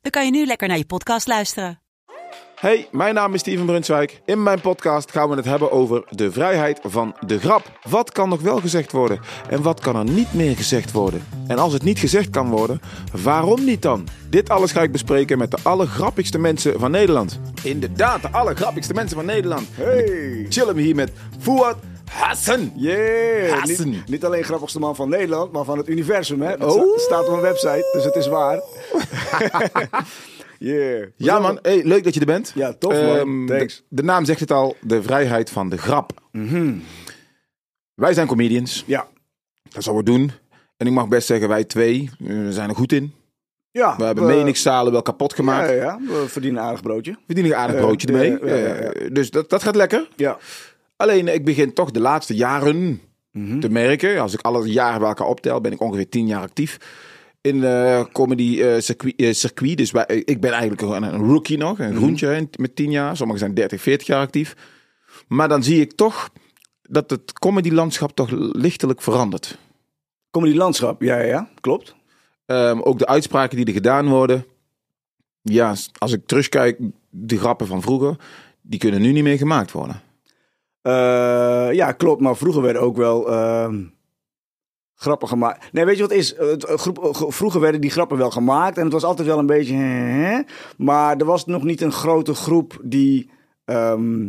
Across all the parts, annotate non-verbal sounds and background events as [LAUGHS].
dan kan je nu lekker naar je podcast luisteren. Hey, mijn naam is Steven Brunswijk. In mijn podcast gaan we het hebben over de vrijheid van de grap. Wat kan nog wel gezegd worden en wat kan er niet meer gezegd worden? En als het niet gezegd kan worden, waarom niet dan? Dit alles ga ik bespreken met de allergrappigste mensen van Nederland. Inderdaad, de allergrappigste mensen van Nederland. Hey! Chillen we hier met Fouad Hassan. Yeah! Hassen. Niet, niet alleen grappigste man van Nederland, maar van het universum. Hè? Dat Oh. sta- staat op mijn website, dus het is waar. [LAUGHS] yeah. Ja man, hey, leuk dat je er bent. Ja, tof, man. Ehm, Thanks. De, de naam zegt het al, de vrijheid van de grap. Wij zijn comedians, Ja. dat wat we doen. En ik mag best zeggen, wij twee eh, we zijn er goed in. Ja, We hebben meningszalen wel kapot gemaakt. ja, ja, we verdienen een aardig broodje. We verdienen een aardig broodje ermee. Eh, Dus dat, dat gaat lekker. Ja. Alleen, ik begin toch de laatste jaren Mhm. te merken. Als ik alle jaren bij elkaar optel, ben ik ongeveer tien jaar actief. In eh comedy eh, circuit, eh, circuit. Dus wij- ik ben eigenlijk een rookie nog. Mhm. Een groentje in- met tien jaar. Sommigen zijn 30, 40 jaar actief. Maar dan zie ik toch dat het comedylandschap toch lichtelijk verandert. Comedy landschap, ja, ja, ja, klopt. Ehm, ook de uitspraken die er gedaan worden. Ja, als ik terugkijk, de grappen van vroeger, die kunnen nu niet meer gemaakt worden. Eh, ja, klopt, maar vroeger werden ook wel ehm, grappen gemaakt. Nee, weet je wat is? Eh, eh, vroeger werden die grappen wel gemaakt en het was altijd wel een beetje... hè, maar er was nog niet een grote groep die ehm,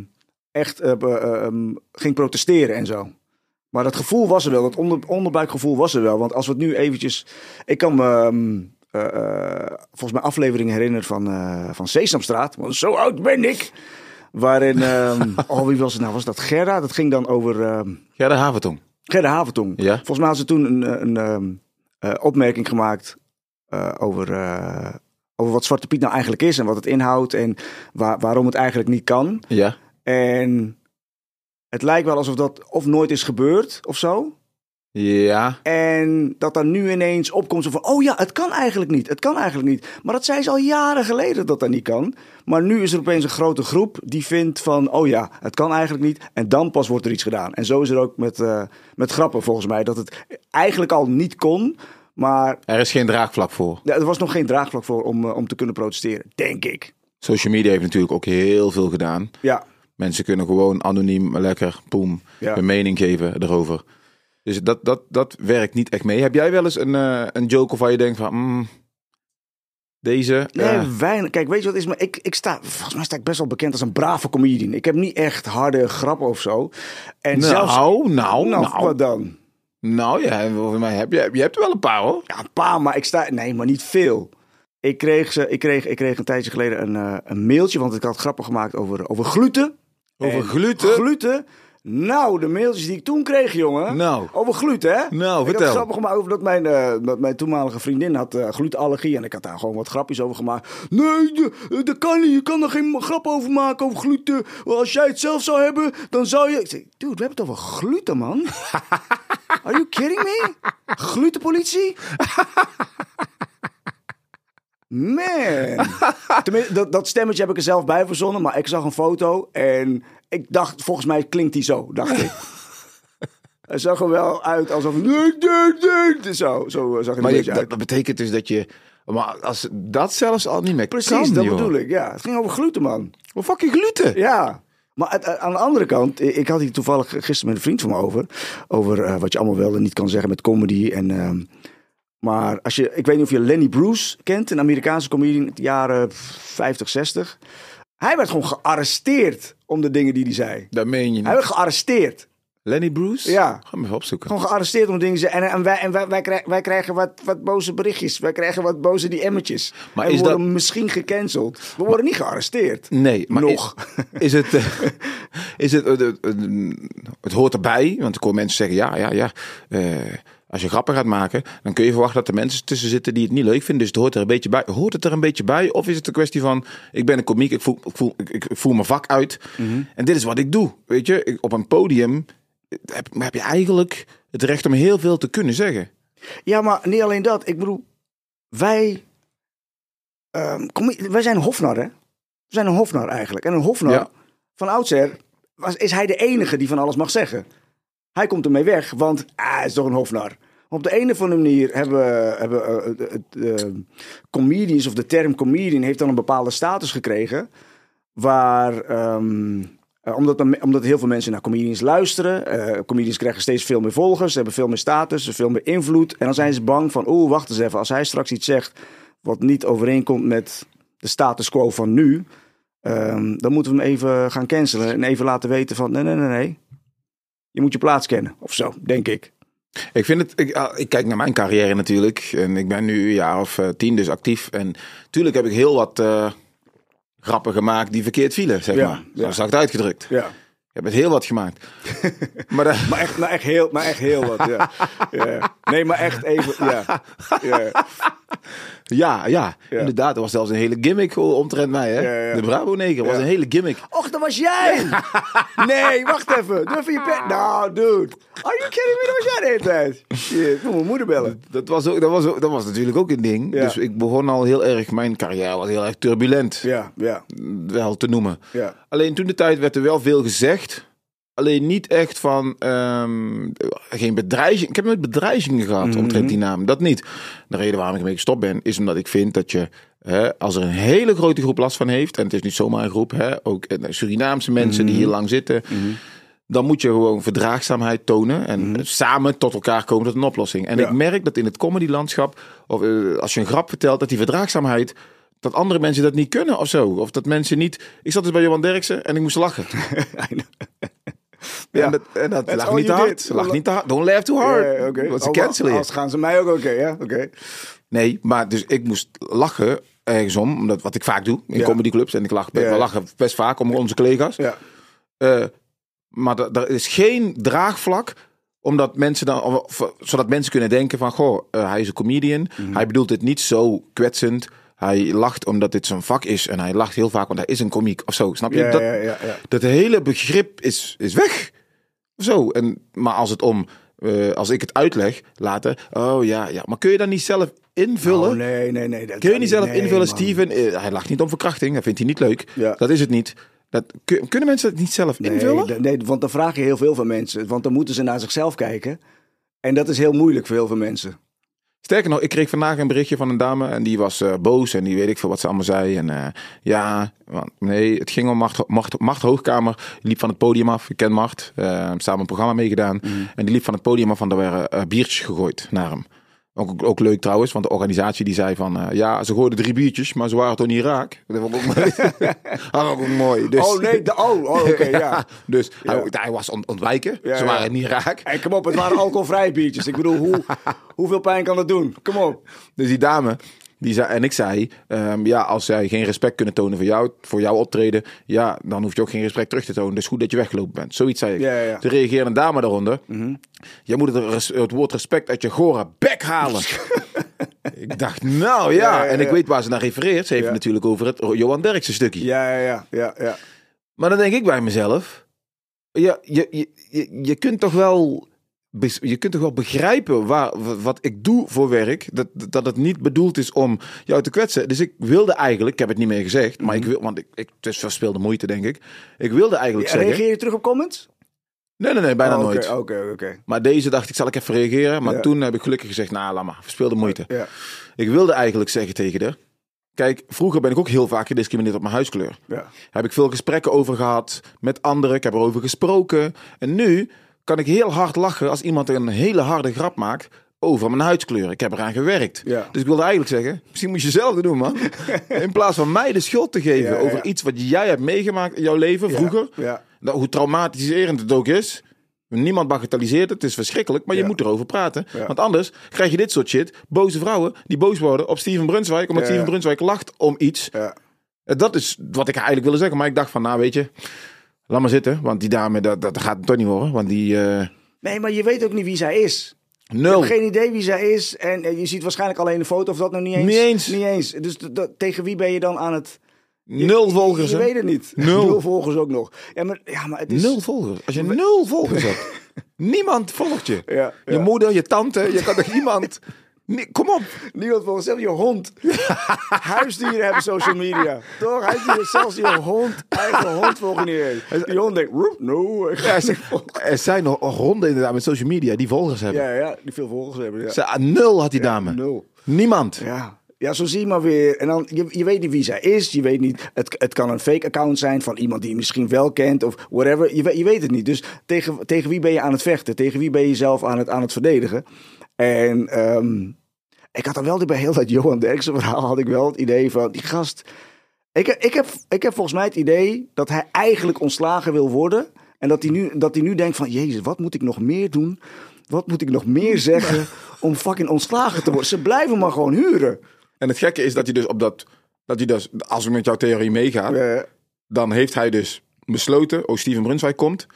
echt eh, eh, ehm, ging protesteren en zo. Maar dat gevoel was er wel, dat onder, onderbuikgevoel was er wel. Want als we het nu eventjes... Ik kan me volgens mij afleveringen herinneren van, van Sesamstraat. Want zo oud ben ik. Waarin, ehm, [LAUGHS] oh wie was het nou? Was dat Gerda? Dat ging dan over ehm Gerda Havertong. Gerda Haventong. Ja. Volgens mij had ze toen een, een, ehm, eh, opmerking gemaakt eh, over, eh, over wat Zwarte Piet nou eigenlijk is. En wat het inhoudt en waar, waarom het eigenlijk niet kan. Ja. En het lijkt wel alsof dat of nooit is gebeurd of zo. Ja. En dat dan nu ineens opkomt zo van, oh ja, het kan eigenlijk niet. Het kan eigenlijk niet. Maar dat zei ze al jaren geleden dat dat niet kan. Maar nu is er opeens een grote groep die vindt van, oh ja, het kan eigenlijk niet. En dan pas wordt er iets gedaan. En zo is er ook met, eh, met grappen volgens mij. Dat het eigenlijk al niet kon. Maar Er is geen draagvlak voor. ja, er was nog geen draagvlak voor om, eh, om te kunnen protesteren. Denk ik. Social media heeft natuurlijk ook heel veel gedaan. Ja, Mensen kunnen gewoon anoniem, lekker, poem, Ja. hun mening geven erover. Dus dat, dat, dat werkt niet echt mee. Heb jij wel eens een, eh, een joke waarvan je denkt van... mm, deze... Nee, eh, weinig. Kijk, weet je wat is? Maar ik, ik sta, volgens mij sta ik best wel bekend als een brave comedian. Ik heb niet echt harde grappen of zo. En nou, zelfs, nou, nou, nou, wat dan? nou, ja, volgens mij heb je, je hebt er wel een paar hoor. Ja, een paar, maar ik sta... Nee, maar niet veel. Ik kreeg, ze, ik kreeg, ik kreeg een tijdje geleden een, eh, een mailtje, want ik had grappen gemaakt over, over gluten. Over En gluten? Gluten. Nou, de mailtjes die ik toen kreeg, jongen. Nou. Over gluten, hè? Nou, ik vertel. had grappen gemaakt over dat mijn, eh, dat mijn toenmalige vriendin had eh, glutenallergie. En ik had daar gewoon wat grapjes over gemaakt. Nee, eh, dat kan niet. Je kan er geen grap over maken over gluten. Als jij het zelf zou hebben, dan zou je... Ik zei, dude, we hebben het over gluten, man. [LAUGHS] Are you kidding me? Glutenpolitie? Man. [LAUGHS] Dat, dat stemmetje heb ik er zelf bij verzonnen, maar ik zag een foto en ik dacht, volgens mij klinkt die zo, dacht ik. [LAUGHS] Hij zag er wel uit alsof... Zo, zo zag hij er Maar een je, dat, uit. dat betekent dus dat je... Maar als dat zelfs al niet meer Precies, kan, dat joh. bedoel ik. Ja, het ging over gluten, man. Wat fucking gluten? Ja. Maar het- aan de andere kant, ik had hier toevallig gisteren met een vriend van me over. Over eh, wat je allemaal wel en niet kan zeggen met comedy. En, ehm, maar als je, ik weet niet of je Lenny Bruce kent, een Amerikaanse comedian uit de jaren 50, 60. Hij werd gewoon gearresteerd om de dingen die hij zei. Dat meen je niet. Hij werd gearresteerd. Lenny Bruce? Ja. Ga hem even opzoeken. Gewoon gearresteerd om dingen te zeggen. En, en, wij, en wij, wij, krijgen, wij krijgen wat, wat boze berichtjes. Wij krijgen wat boze DM'tjes. Maar en we is worden dat- misschien gecanceld. We worden niet gearresteerd. Nee, maar Nog. Is, is het, is het, eh, eh, eh, het hoort erbij, want ik hoor mensen zeggen, ja, ja, ja. Als je grappen gaat maken, dan kun je verwachten dat er mensen tussen zitten die het niet leuk vinden. Dus het hoort er een beetje bij. Hoort het er een beetje bij? Of is het een kwestie van, ik ben een komiek, ik voel, ik voel, ik, ik voel mijn vak uit. En dit is wat ik doe. Weet je, Ik- op een podium heb, heb je eigenlijk het recht om heel veel te kunnen zeggen. Ja, maar niet alleen dat. Ik bedoel, wij, ehm, kom, wij zijn hofnar, hè? We zijn een hofnar eigenlijk. En een hofnar, Ja. van oudsher, was, is hij de enige die van alles mag zeggen. Hij komt ermee weg, want ah, hij is toch een hofnar. Op de een of andere manier hebben, hebben eh, eh, comedians, of de term comedian, heeft dan een bepaalde status gekregen. Waar, ehm, eh, omdat, omdat heel veel mensen naar comedians luisteren. comedians krijgen steeds veel meer volgers, ze hebben veel meer status, veel meer invloed. En dan zijn ze bang van, oeh, wacht eens even. Als hij straks iets zegt wat niet overeenkomt met de status quo van nu. ehm, dan moeten we hem even gaan cancelen en even laten weten van, nee, nee, nee, nee. Je moet je plaats kennen, of zo, denk ik. Ik vind het, ik, ah, ik kijk naar mijn carrière natuurlijk. En ik ben nu een jaar of eh, tien dus actief. En natuurlijk heb ik heel wat eh, grappen gemaakt die verkeerd vielen, zeg Ja, maar. ja. Zo zacht uitgedrukt. Ja. Ik heb het heel wat gemaakt. [LAUGHS] maar dat- Maar echt, maar echt, heel, maar echt heel wat, ja. ja. Nee, maar echt even, ja. [LAUGHS] ja. Ja, inderdaad. Er was zelfs een hele gimmick omtrent mij. Hè? De Bravo Neger was een hele gimmick. Och, dat was jij! [LAUGHS] Nee, wacht even. Je pen. Nou, dude. Are you kidding me? Dat was jij de hele tijd. Shit, moet mijn moeder bellen. Dat was, ook, dat, was ook, dat was natuurlijk ook een ding. Dus ik begon al heel erg, mijn carrière was heel erg turbulent. Ja, ja, Wel te noemen. ja. Alleen toen de tijd werd er wel veel gezegd. Alleen niet echt van ehm, geen bedreiging. Ik heb nooit bedreigingen gehad Mhm. omtrent die naam. Dat niet. De reden waarom ik ermee gestopt ben, is omdat ik vind dat je, hè, als er een hele grote groep last van heeft, en het is niet zomaar een groep, hè, ook eh, Surinaamse mensen Mhm. die hier lang zitten, dan moet je gewoon verdraagzaamheid tonen en samen tot elkaar komen tot een oplossing. En Mhm. Ja. ik merk dat in het comedylandschap, of eh, als je een grap vertelt, dat die verdraagzaamheid dat andere mensen dat niet kunnen of zo. Of dat mensen niet... Ik zat dus bij Johan Derksen en ik moest lachen. [LAUGHS] Ja. En dat, en dat That's lag niet te hard. Lag niet te hard. Don't laugh too hard. Ja, oké. Want ze Oh, cancelen. Als gaan ze mij ook oké, ja? Oké. Nee, maar dus ik moest lachen ergens om. Omdat, wat ik vaak doe in Ja. comedyclubs. En ik lach, Ja. we lachen best vaak om onze collega's. Ja. Eh, maar er- is geen draagvlak omdat mensen dan, of, zodat mensen kunnen denken van, goh, eh, hij is een comedian. Mhm. Hij bedoelt het niet zo kwetsend. Hij lacht omdat dit zijn vak is. En hij lacht heel vaak, want hij is een komiek of zo. Snap je? Ja, dat, ja, ja, ja. dat hele begrip is, is weg. Zo. En, maar als het om, eh, als ik het uitleg later. Oh ja, ja. Maar kun je dan niet zelf invullen? Oh, nee, nee, nee. dat Kun je niet zelf Nee, invullen, man. Steven? eh, hij lacht niet om verkrachting. Dat vindt hij niet leuk. Ja. Dat is het niet. Dat, kun- kunnen mensen het niet zelf invullen? Nee, nee, want dan vraag je heel veel van mensen. Want dan moeten ze naar zichzelf kijken. En dat is heel moeilijk voor heel veel mensen. Sterker nog, ik kreeg vandaag een berichtje van een dame en die was eh, boos en die weet ik veel wat ze allemaal zei. En eh, ja, want, nee, het ging om Macht, Macht, Macht Hoogkamer. Die liep van het podium af. Ik ken Macht. eh, samen een programma meegedaan. En die liep van het podium af, want er eh, biertjes gegooid naar hem. Ook, ook leuk trouwens, want de organisatie die zei van... eh, ja, ze gooiden drie biertjes, maar ze waren toch niet raak? Dat vond ik ook mooi. [LAUGHS] dat vond ik ook mooi. Dus, Oh nee, de, oh, oh oké, [LAUGHS] ja. dus Ja. Hij, hij was ont- ontwijken. Ja, ze waren niet raak. En kom op, het waren [LAUGHS] alcoholvrije biertjes. Ik bedoel, hoe, hoeveel pijn kan dat doen? Kom op. Dus die dame, die zei, en ik zei, ehm, ja, als zij geen respect kunnen tonen voor jou, voor jouw optreden, ja, dan hoef je ook geen respect terug te tonen. Dus goed dat je weggelopen bent. Zoiets zei ik. Ja, ja, ja. Toen reageerde een dame daaronder. Jij moet het, het woord respect uit je gore bek halen. [LAUGHS] ik dacht, nou ja. En ik weet waar ze naar refereert. Ze heeft het natuurlijk over het Johan Derksen stukje. Ja, ja, ja, ja. ja. Maar dan denk ik bij mezelf, ja, je, je, je, je kunt toch wel... Je kunt toch wel begrijpen waar, wat ik doe voor werk. Dat, dat het niet bedoeld is om jou te kwetsen. Dus ik wilde eigenlijk, ik heb het niet meer gezegd, maar ik wil, want ik, ik, het is verspilde moeite, denk ik. Ik wilde eigenlijk Ja, zeggen. Reageer je terug op comments? Nee, nee, nee, bijna Oh, nooit. Oké, oké. Maar deze dacht ik, zal ik even reageren. Maar Ja. toen heb ik gelukkig gezegd, nou, laat maar, verspilde moeite. Ja, Ik wilde eigenlijk zeggen tegen haar. Kijk, vroeger ben ik ook heel vaak gediscrimineerd op mijn huiskleur. ja. Heb ik veel gesprekken over gehad met anderen. Ik heb erover gesproken. En nu kan ik heel hard lachen als iemand een hele harde grap maakt over mijn huidskleur. Ik heb eraan gewerkt. Ja. Dus ik wilde eigenlijk zeggen, misschien moet je zelf doen, man. [LAUGHS] In plaats van mij de schuld te geven Ja, ja. over iets wat jij hebt meegemaakt in jouw leven vroeger. Ja. Nou, hoe traumatiserend het ook is. Niemand bagatelliseert het, het is verschrikkelijk, maar je moet erover praten. Want anders krijg je dit soort shit. Boze vrouwen die boos worden op Steven Brunswijk, omdat Steven. Brunswijk lacht om iets. ja. Eh, Dat is wat ik eigenlijk wilde zeggen. Maar ik dacht van, nou weet je, laat maar zitten. Want die dame, dat, dat gaat het toch niet worden. Want die, eh, Nee, maar je weet ook niet wie zij is. Je Nul. hebt geen idee wie zij is. En eh, je ziet waarschijnlijk alleen een foto of dat nog niet eens. Niet eens. Niet eens. Dus tegen wie ben je dan aan het... je- Nul je- volgers, Je, hè? weet het niet. Nul. [LAUGHS] volgers ook nog. Ja, maar, ja, maar het is... Nul volgers. Als je nul volgers hebt. [LAUGHS] Niemand volgt je. Ja, Je moeder, je tante, je kan toch [LAUGHS] iemand... Nee, kom op. Niemand volgens zelfs je hond. [LAUGHS] Huisdieren hebben social media. Toch? Huisdieren, zelfs je hond, eigen hond volgen niet eens. Die hond denkt, "Roep, no. ik ga Ja, niet ze- volgen." er zijn nog honden inderdaad met social media die volgers hebben. ja, ja, die veel volgers hebben. Ja. Ze, nul had die dame. Nul. Niemand. Ja. Ja, zo zie je maar weer. En dan, je, je weet niet wie zij is. Je weet niet, het, het kan een fake account zijn van iemand die je misschien wel kent of whatever. Je, weet- je weet het niet. Dus tegen, tegen wie ben je aan het vechten? Tegen wie ben je zelf aan het, aan het verdedigen? En ehm, ik had dan wel bij heel dat Johan Derksen verhaal had ik wel het idee van die gast. Ik, heb- ik, heb, ik heb volgens mij het idee dat hij eigenlijk ontslagen wil worden. En dat hij nu, dat hij nu denkt van, jezus, wat moet ik nog meer doen? Wat moet ik nog meer [LAUGHS] zeggen om fucking ontslagen te worden? Ze blijven maar gewoon huren. En het gekke is dat hij dus op dat... Dat hij dus, als we met jouw theorie meegaan, Eh, dan heeft hij dus besloten, oh Steven Brunswijk komt.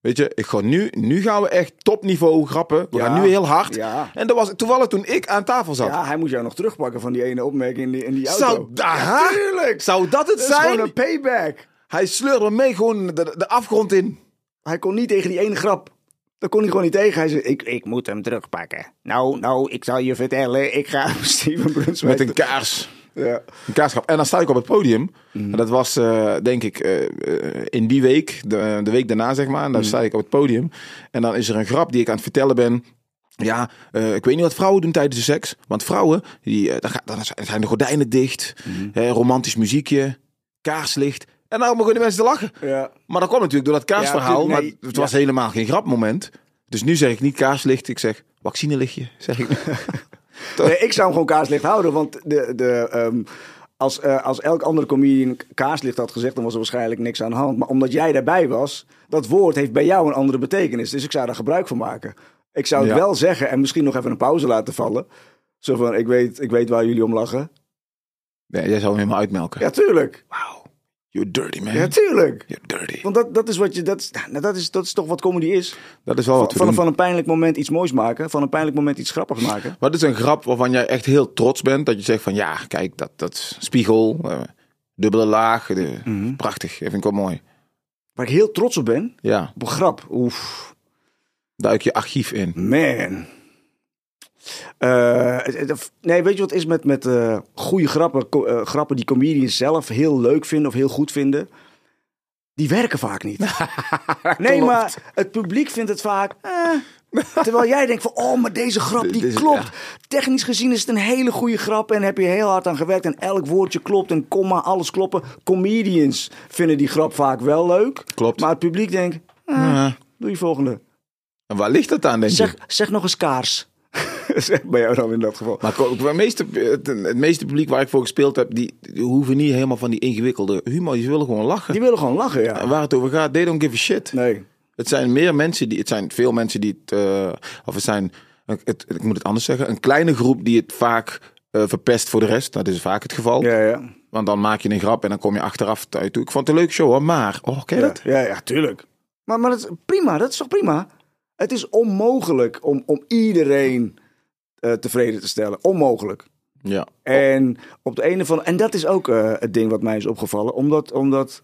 Weet je, ik ga nu, nu gaan we echt topniveau grappen. We Ja. gaan nu heel hard. Ja. En dat was toevallig toen ik aan tafel zat. ja, hij moet jou nog terugpakken van die ene opmerking in die, in die auto. Zou, aha, Tuurlijk! zou dat het Dat is zijn? gewoon een payback. Hij sleurde mee gewoon de, de afgrond in. Hij kon niet tegen die ene grap. Daar kon hij gewoon niet tegen. Hij zei, ik, ik moet hem terugpakken. Nou, nou, ik zal je vertellen. Ik ga [LAUGHS] Steven Brunswijk... Met een kaars. Ja. Een kaarschap. En dan sta ik op het podium. En dat was, eh, denk ik, eh, eh, in die week, de, de week daarna, zeg maar. En dan sta ik op het podium. En dan is er een grap die ik aan het vertellen ben. Ja, ik weet niet wat vrouwen doen tijdens de seks. Want vrouwen, die, dan, dan zijn de gordijnen dicht. hè, romantisch muziekje. Kaarslicht. En nou begonnen de mensen te lachen. Ja. Maar dat kwam natuurlijk door dat kaarsverhaal. Ja, tuurlijk, nee, maar het was helemaal geen grapmoment. Dus nu zeg ik niet kaarslicht. Ik zeg vaccinelichtje, zeg ik. [LAUGHS] [LAUGHS] Nee, ik zou hem gewoon kaarslicht houden. Want de, de, ehm, als, eh, als elk andere comedian kaarslicht had gezegd, dan was er waarschijnlijk niks aan de hand. Maar omdat jij daarbij was, dat woord heeft bij jou een andere betekenis. Dus ik zou daar gebruik van maken. Ik zou het Ja. wel zeggen en misschien nog even een pauze laten vallen. Zo van, ik weet, ik weet waar jullie om lachen. Nee, jij zou hem helemaal uitmelken. Ja, tuurlijk. Wauw. You're dirty, man. Ja, tuurlijk. You're dirty. Want dat, dat is wat je, dat, is- nou, dat, is, dat is toch wat comedy is. Dat is wel wat Van, doen. van een pijnlijk moment iets moois maken. Van een pijnlijk moment iets grappigs [LAUGHS] maken. Wat is een grap waarvan jij echt heel trots bent? Dat je zegt van ja, kijk, dat, dat spiegel, eh, dubbele laag, de, Mhm. prachtig. Dat vind ik wel mooi. Waar ik heel trots op ben. Ja, Op een grap. Oef. duik je archief in. Man. Eh, nee, weet je wat is met, met eh, goede grappen, eh, grappen die comedians zelf heel leuk vinden of heel goed vinden? Die werken vaak niet. [LAUGHS] nee, maar het publiek vindt het vaak. eh, [LAUGHS] terwijl jij denkt van, oh, maar deze grap die klopt. Technisch gezien is het een hele goede grap en heb je heel hard aan gewerkt en elk woordje klopt en komma, alles kloppen. Comedians vinden die grap vaak wel leuk. Klopt. Maar het publiek denkt, eh, Ja. doe je volgende. En waar ligt dat aan, denk Zeg, je? zeg nog eens kaars. [LAUGHS] zeg bij jou dan in dat geval. Maar het meeste, het, meeste publiek waar ik voor gespeeld heb, die, die hoeven niet helemaal van die ingewikkelde humor. Die willen gewoon lachen. Die willen gewoon lachen, ja. En waar het over gaat, they don't give a shit. Nee. Het zijn meer mensen die, het zijn veel mensen die het, eh, of het zijn, het, ik moet het anders zeggen, een kleine groep die het vaak eh, verpest voor de rest. Dat is vaak het geval. Ja, ja. Want dan maak je een grap en dan kom je achteraf uit. Ik vond het een leuke show hoor, maar, oh, ken je Ja, dat? ja, ja, tuurlijk. Maar, maar dat is prima, dat is toch prima? Het is onmogelijk om, om iedereen eh, tevreden te stellen. Onmogelijk. Ja. En op de ene van. En dat is ook eh, het ding wat mij is opgevallen. Omdat, omdat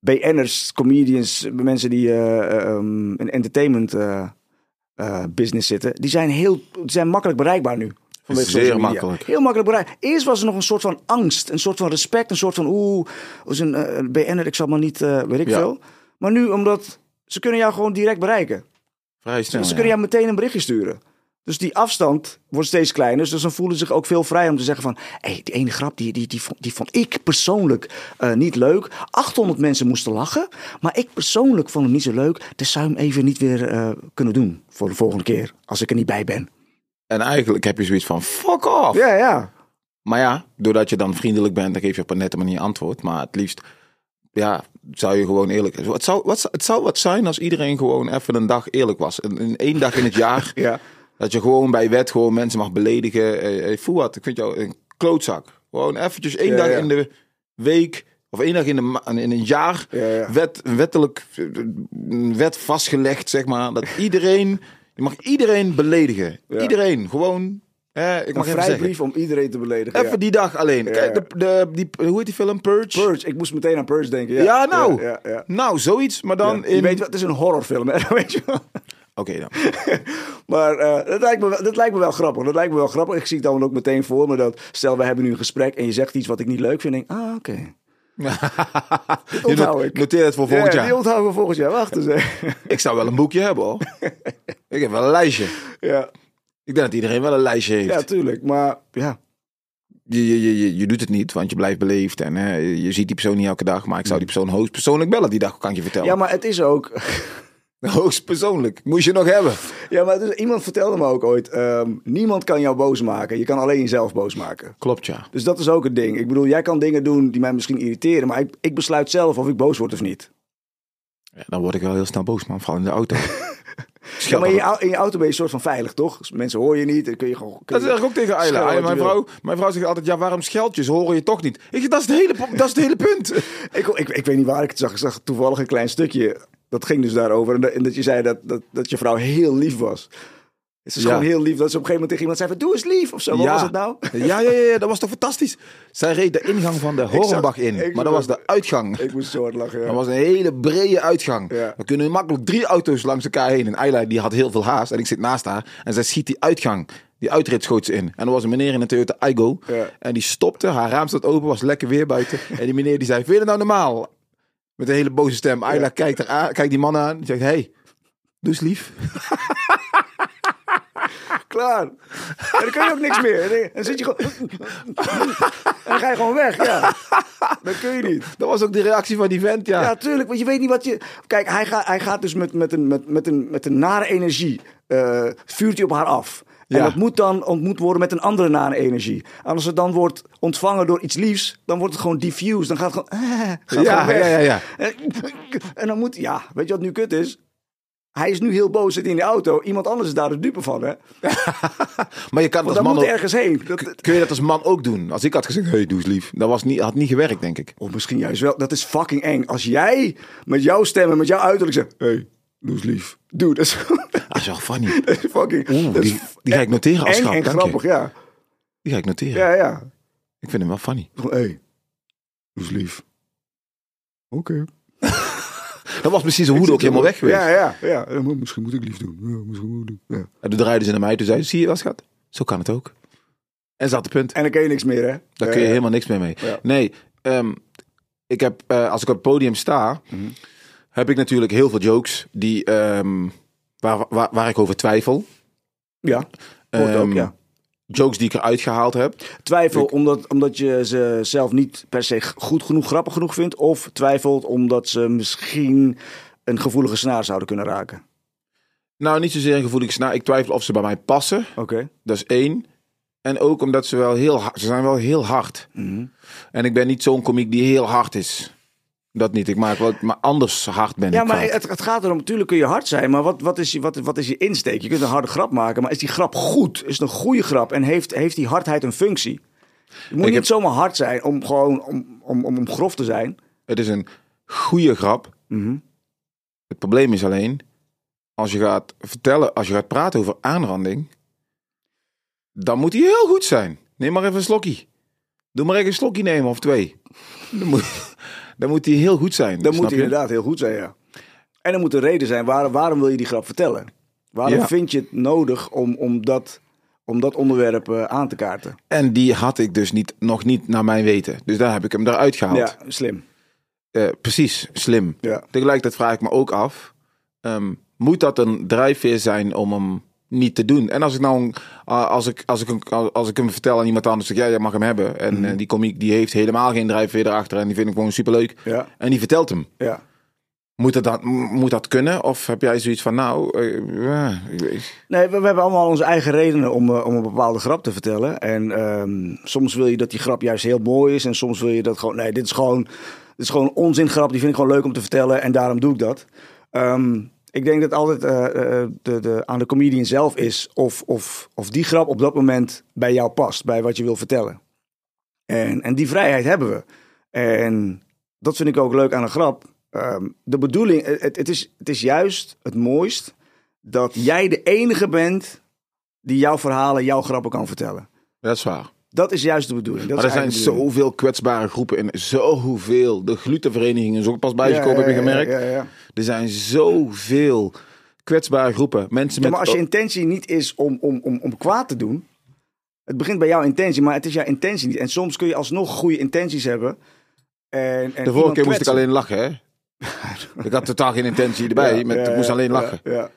BN'ers, comedians, mensen die eh, eh, um, in entertainment business zitten, die zijn heel die zijn makkelijk bereikbaar nu. Zeer makkelijk. Heel makkelijk bereikbaar. Eerst was er nog een soort van angst, een soort van respect, een soort van oeh, als een eh, BN'er, ik zal maar niet, weet ik Ja. veel. Maar nu, omdat ze kunnen jou gewoon direct bereiken. Vrij snel. ze ja. kunnen jou meteen een berichtje sturen. Dus die afstand wordt steeds kleiner. Dus dan voelen ze zich ook veel vrij om te zeggen van... hé, hey, die ene grap, die, die, die, vond, die vond ik persoonlijk eh, niet leuk. 800 mensen moesten lachen. Maar ik persoonlijk vond hem niet zo leuk. Dus zou hem even niet weer eh, kunnen doen voor de volgende keer. Als ik er niet bij ben. En eigenlijk heb je zoiets van, fuck off. Ja, ja. Maar ja, doordat je dan vriendelijk bent, dan geef je op een nette manier antwoord. Maar het liefst, ja, zou je gewoon eerlijk... Het zou, wat, het zou wat zijn als iedereen gewoon even een dag eerlijk was. In één dag in het jaar... [LAUGHS] ja. Dat je gewoon bij wet gewoon mensen mag beledigen. Hey, hey, voel wat, ik vind jou een klootzak. Gewoon eventjes één Ja, dag ja. in de week of één dag in, de in een jaar Ja, ja. Wet, wettelijk een wet vastgelegd, zeg maar. Dat iedereen Je mag iedereen beledigen. Iedereen. Gewoon. Hè, ik mag zeggen. vrijbrief om iedereen te beledigen. Even ja. die dag alleen. Ja. Kijk, de, de, die, hoe heet die film? Purge? Purge. Ik moest meteen aan Purge denken. Ja, Ja, nou. Nou, zoiets. Maar dan in... Je weet wat, het is een horrorfilm, hè? [LAUGHS] weet je wel. Oké dan. [LAUGHS] Maar eh, dat, lijkt me, wel- dat lijkt me wel grappig. Dat lijkt me wel grappig. Ik zie het dan ook meteen voor me dat... Stel, we hebben nu een gesprek en je zegt iets wat ik niet leuk vind. Denk, ah, oké. [LAUGHS] Onthoud ik. noteer het voor volgend Ja, jaar. die onthouden we volgend jaar. Wacht eens. [LAUGHS] Ik zou wel een boekje hebben hoor. ik heb wel een lijstje. ja, Ik denk dat iedereen wel een lijstje heeft. ja, tuurlijk. Maar ja, Je, je, je, je, je doet het niet, want je blijft beleefd. En hè, je ziet die persoon niet elke dag. Maar ik zou die persoon hoogst persoonlijk bellen die dag, kan ik je vertellen. ja, maar het is ook... [LAUGHS] Hoogst persoonlijk. Moest je nog hebben. Ja, maar is- iemand vertelde me ook ooit... ehm, niemand kan jou boos maken. Je kan alleen jezelf boos maken. Klopt ja. Dus dat is ook het ding. Ik bedoel, jij kan dingen doen die mij misschien irriteren. Maar ik, ik besluit zelf of ik boos word of niet. ja. Dan word ik wel heel snel boos man. Vooral in de auto. [LAUGHS] Ja, maar in je, in je auto ben je een soort van veilig, toch? Dus mensen horen je niet. Dan kun je gewoon... kun Dat zeg ik ook tegen Ayla. Mijn, vrouw, mijn vrouw zegt altijd, ja waarom scheld je? Ze horen je toch niet. Ik dat is het hele, dat is het hele punt. [LAUGHS] Ik, ik, ik weet niet waar ik het zag. Ik zag toevallig een klein stukje. Dat ging dus daarover. En dat, en dat je zei dat, dat, dat je vrouw heel lief was. Het is Ja. gewoon heel lief. Dat ze op een gegeven moment tegen iemand zei van... Doe eens lief of zo. Wat was het nou? Ja, ja, ja, ja, dat was toch fantastisch. Zij reed de ingang van de [LAUGHS] Hornbach in. Maar dat was de uitgang. Ik moest zo hard lachen. Ja. Dat was een hele brede uitgang. Dan kunnen makkelijk drie auto's langs elkaar heen. En Ayla die had heel veel haast. En ik zit naast haar. En zij schiet die uitgang. Die uitrit schoot ze in. En er was een meneer in een Toyota. Ja. En die stopte. Haar raam staat open. Was lekker weer buiten. En die meneer die zei, vind je nou normaal? Met een hele boze stem. Ayla kijkt, er aan, kijkt die man aan. Die zegt, hey, doe eens lief. [LAUGHS] Klaar. En dan kun je ook niks meer. En dan- dan zit je gewoon... En dan ga je gewoon weg. Ja. Dat kun je niet. Dat was ook de reactie van die vent, ja. Ja, tuurlijk. Want je weet niet wat je. Kijk, hij, gaat hij gaat dus met, met, een, met, met, een, met een nare energie. eh, vuurt hij op haar af. En Ja. dat moet dan ontmoet worden met een andere nare energie. En als het dan wordt ontvangen door iets liefs, dan wordt het gewoon diffused. Dan gaat het gewoon. eh, gaat Ja, gewoon ja, ja, ja. En, dan moet. Ja, weet je wat nu kut is? Hij is nu heel boos, zit in de auto. Iemand anders is daar de dupe van, hè? [LAUGHS] Maar je kan Want als man moet ook, ergens heen. Dat, kun je dat als man ook doen? Als ik had gezegd, hey, doe eens lief. Dat was niet, had niet gewerkt, denk ik. Of misschien juist wel. Dat is fucking eng. Als jij met jouw stem en met jouw uiterlijk zegt... Hé, hey, eens lief. Doe, dat is, [LAUGHS] Dat is wel funny. [LAUGHS] dat is fucking... Oeh, dat is die, die ga ik noteren als eng grap. en dank je. grappig, ja. Die ga ik noteren. Ja, ja. Ik vind hem wel funny. Hé, hey, lief. Oké. [LAUGHS] Dat was precies zijn hoede ook helemaal weg geweest. Ja, ja, ja. Misschien moet ik lief doen. Ja, misschien moet ik doen. Ja. En toen draaiden ze naar mij. Toen zei ze, zie je wat schat? Zo kan het ook. En had het punt. En dan kun je niks meer, hè? Daar kun je helemaal niks meer mee. Nee, ehm, ik heb, eh, als ik op het podium sta, Mhm. Heb ik natuurlijk heel veel jokes die, ehm, waar, waar, waar ik over twijfel. Ja, ook, Ehm, ja. Jokes die ik eruit gehaald heb. Twijfel omdat, omdat je ze zelf niet per se goed genoeg, grappig genoeg vindt. Of twijfelt omdat ze misschien een gevoelige snaar zouden kunnen raken. Nou, niet zozeer een gevoelige snaar. Ik twijfel of ze bij mij passen. Oké. Dat is één. En ook omdat ze wel heel hard, ze zijn wel heel hard. Mhm. En ik ben niet zo'n komiek die heel hard is. Dat niet. Ik maak wel, maar anders hard ben Ja, ik maar vaak. het, het gaat erom, natuurlijk kun je hard zijn, maar wat, wat, is je, wat, wat is je insteek? Je kunt een harde grap maken, maar is die grap goed? Is het een goede grap en heeft, heeft die hardheid een functie? Je moet Ik niet heb- zomaar hard zijn om gewoon om, om, om, om grof te zijn. Het is een goede grap. Mhm. Het probleem is alleen, als je gaat vertellen, als je gaat praten over aanranding, dan moet hij heel goed zijn. Neem maar even een slokje. Doe maar even een slokje nemen of twee. Dan moet, dan moet hij heel goed zijn. Dan moet hij inderdaad heel goed zijn, ja. En er moet een reden zijn, waar, waarom wil je die grap vertellen? Waarom Ja. vind je het nodig om, om, dat, om dat onderwerp eh, aan te kaarten? En die had ik dus niet, nog niet naar mijn weten. Dus daar heb ik hem eruit gehaald. Ja, slim. Eh, precies, slim. Ja. Tegelijkertijd vraag ik me ook af, ehm, moet dat een drijfveer zijn om hem niet te doen? En als ik nou, een- als ik, als ik, als ik hem vertel aan iemand anders, zeg ja, jij mag hem hebben. En Mhm. eh, die komiek die heeft helemaal geen drijfveer erachter en die vind ik gewoon superleuk. Ja, En die vertelt hem. ja. Moet dat, moet dat kunnen? Of heb jij zoiets van, nou, weet- Nee, we, we hebben allemaal onze eigen redenen om, eh, om een bepaalde grap te vertellen. En ehm, soms wil je dat die grap juist heel mooi is. En soms wil je dat gewoon, nee, dit is gewoon, dit is gewoon een onzingrap. Die vind ik gewoon leuk om te vertellen. En daarom doe ik dat. Ehm, ik denk dat altijd eh, eh, de, de, aan de comedian zelf is of, of, of die grap op dat moment bij jou past. Bij wat je wil vertellen. En, en die vrijheid hebben we. En dat vind ik ook leuk aan een grap. Ehm, de bedoeling, het, het, is, het is juist het mooist dat jij de enige bent die jouw verhalen, jouw grappen kan vertellen. Dat is waar. Dat is juist de bedoeling. Dat maar er zijn zoveel kwetsbare groepen en zoveel. De glutenvereniging is ook pas bijgekomen, Ja, heb je gemerkt. Ja, ja. Er zijn zoveel kwetsbare groepen. Mensen met... maar als je intentie niet is om, om, om, om kwaad te doen. Het begint bij jouw intentie, maar het is jouw intentie niet. En soms kun je alsnog goede intenties hebben. En, en de vorige keer moest ik alleen lachen, hè? [LAUGHS] ik had totaal geen intentie erbij, met, ik moest alleen lachen. Ja,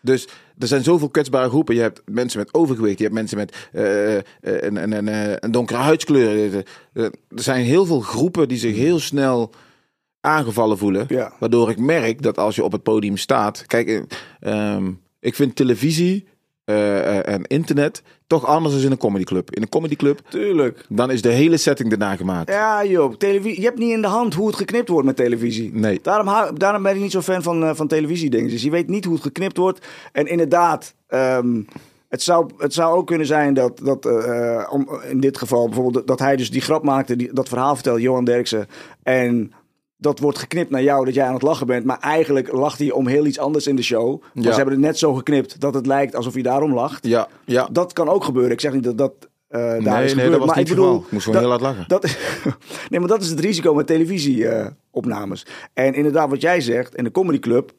Dus er zijn zoveel kwetsbare groepen. Je hebt mensen met overgewicht, je hebt mensen met eh, eh, een, een, een, eh, een donkere huidskleur. Er zijn heel veel groepen die zich heel snel aangevallen voelen. Ja. Waardoor ik merk dat als je op het podium staat. Kijk, eh, ehm, ik vind televisie eh, eh, en internet toch anders dan in een comedyclub. In een comedyclub, tuurlijk. dan is de hele setting erna gemaakt. Ja, joh. Televisie. Je hebt niet in de hand hoe het geknipt wordt met televisie. Nee. Daarom, daarom ben ik niet zo fan van, eh, van televisie Dus je weet niet hoe het geknipt wordt. En inderdaad, ehm, het, zou, het zou ook kunnen zijn dat, dat om, in dit geval bijvoorbeeld, dat hij dus die grap maakte, die, dat verhaal vertelde, Johan Derksen. En dat wordt geknipt naar jou, dat jij aan het lachen bent. Maar eigenlijk lacht hij om heel iets anders in de show. Maar Ja. ze hebben het net zo geknipt dat het lijkt alsof hij daarom lacht. Ja, ja. Dat kan ook gebeuren. Ik zeg niet dat dat eh, daar nee, is nee, gebeurd. dat was maar niet ik bedoel, geval. Moest gewoon heel hard lachen. dat, [LAUGHS] nee, maar dat is het risico met televisieopnames. en inderdaad, wat jij zegt, in de comedyclub,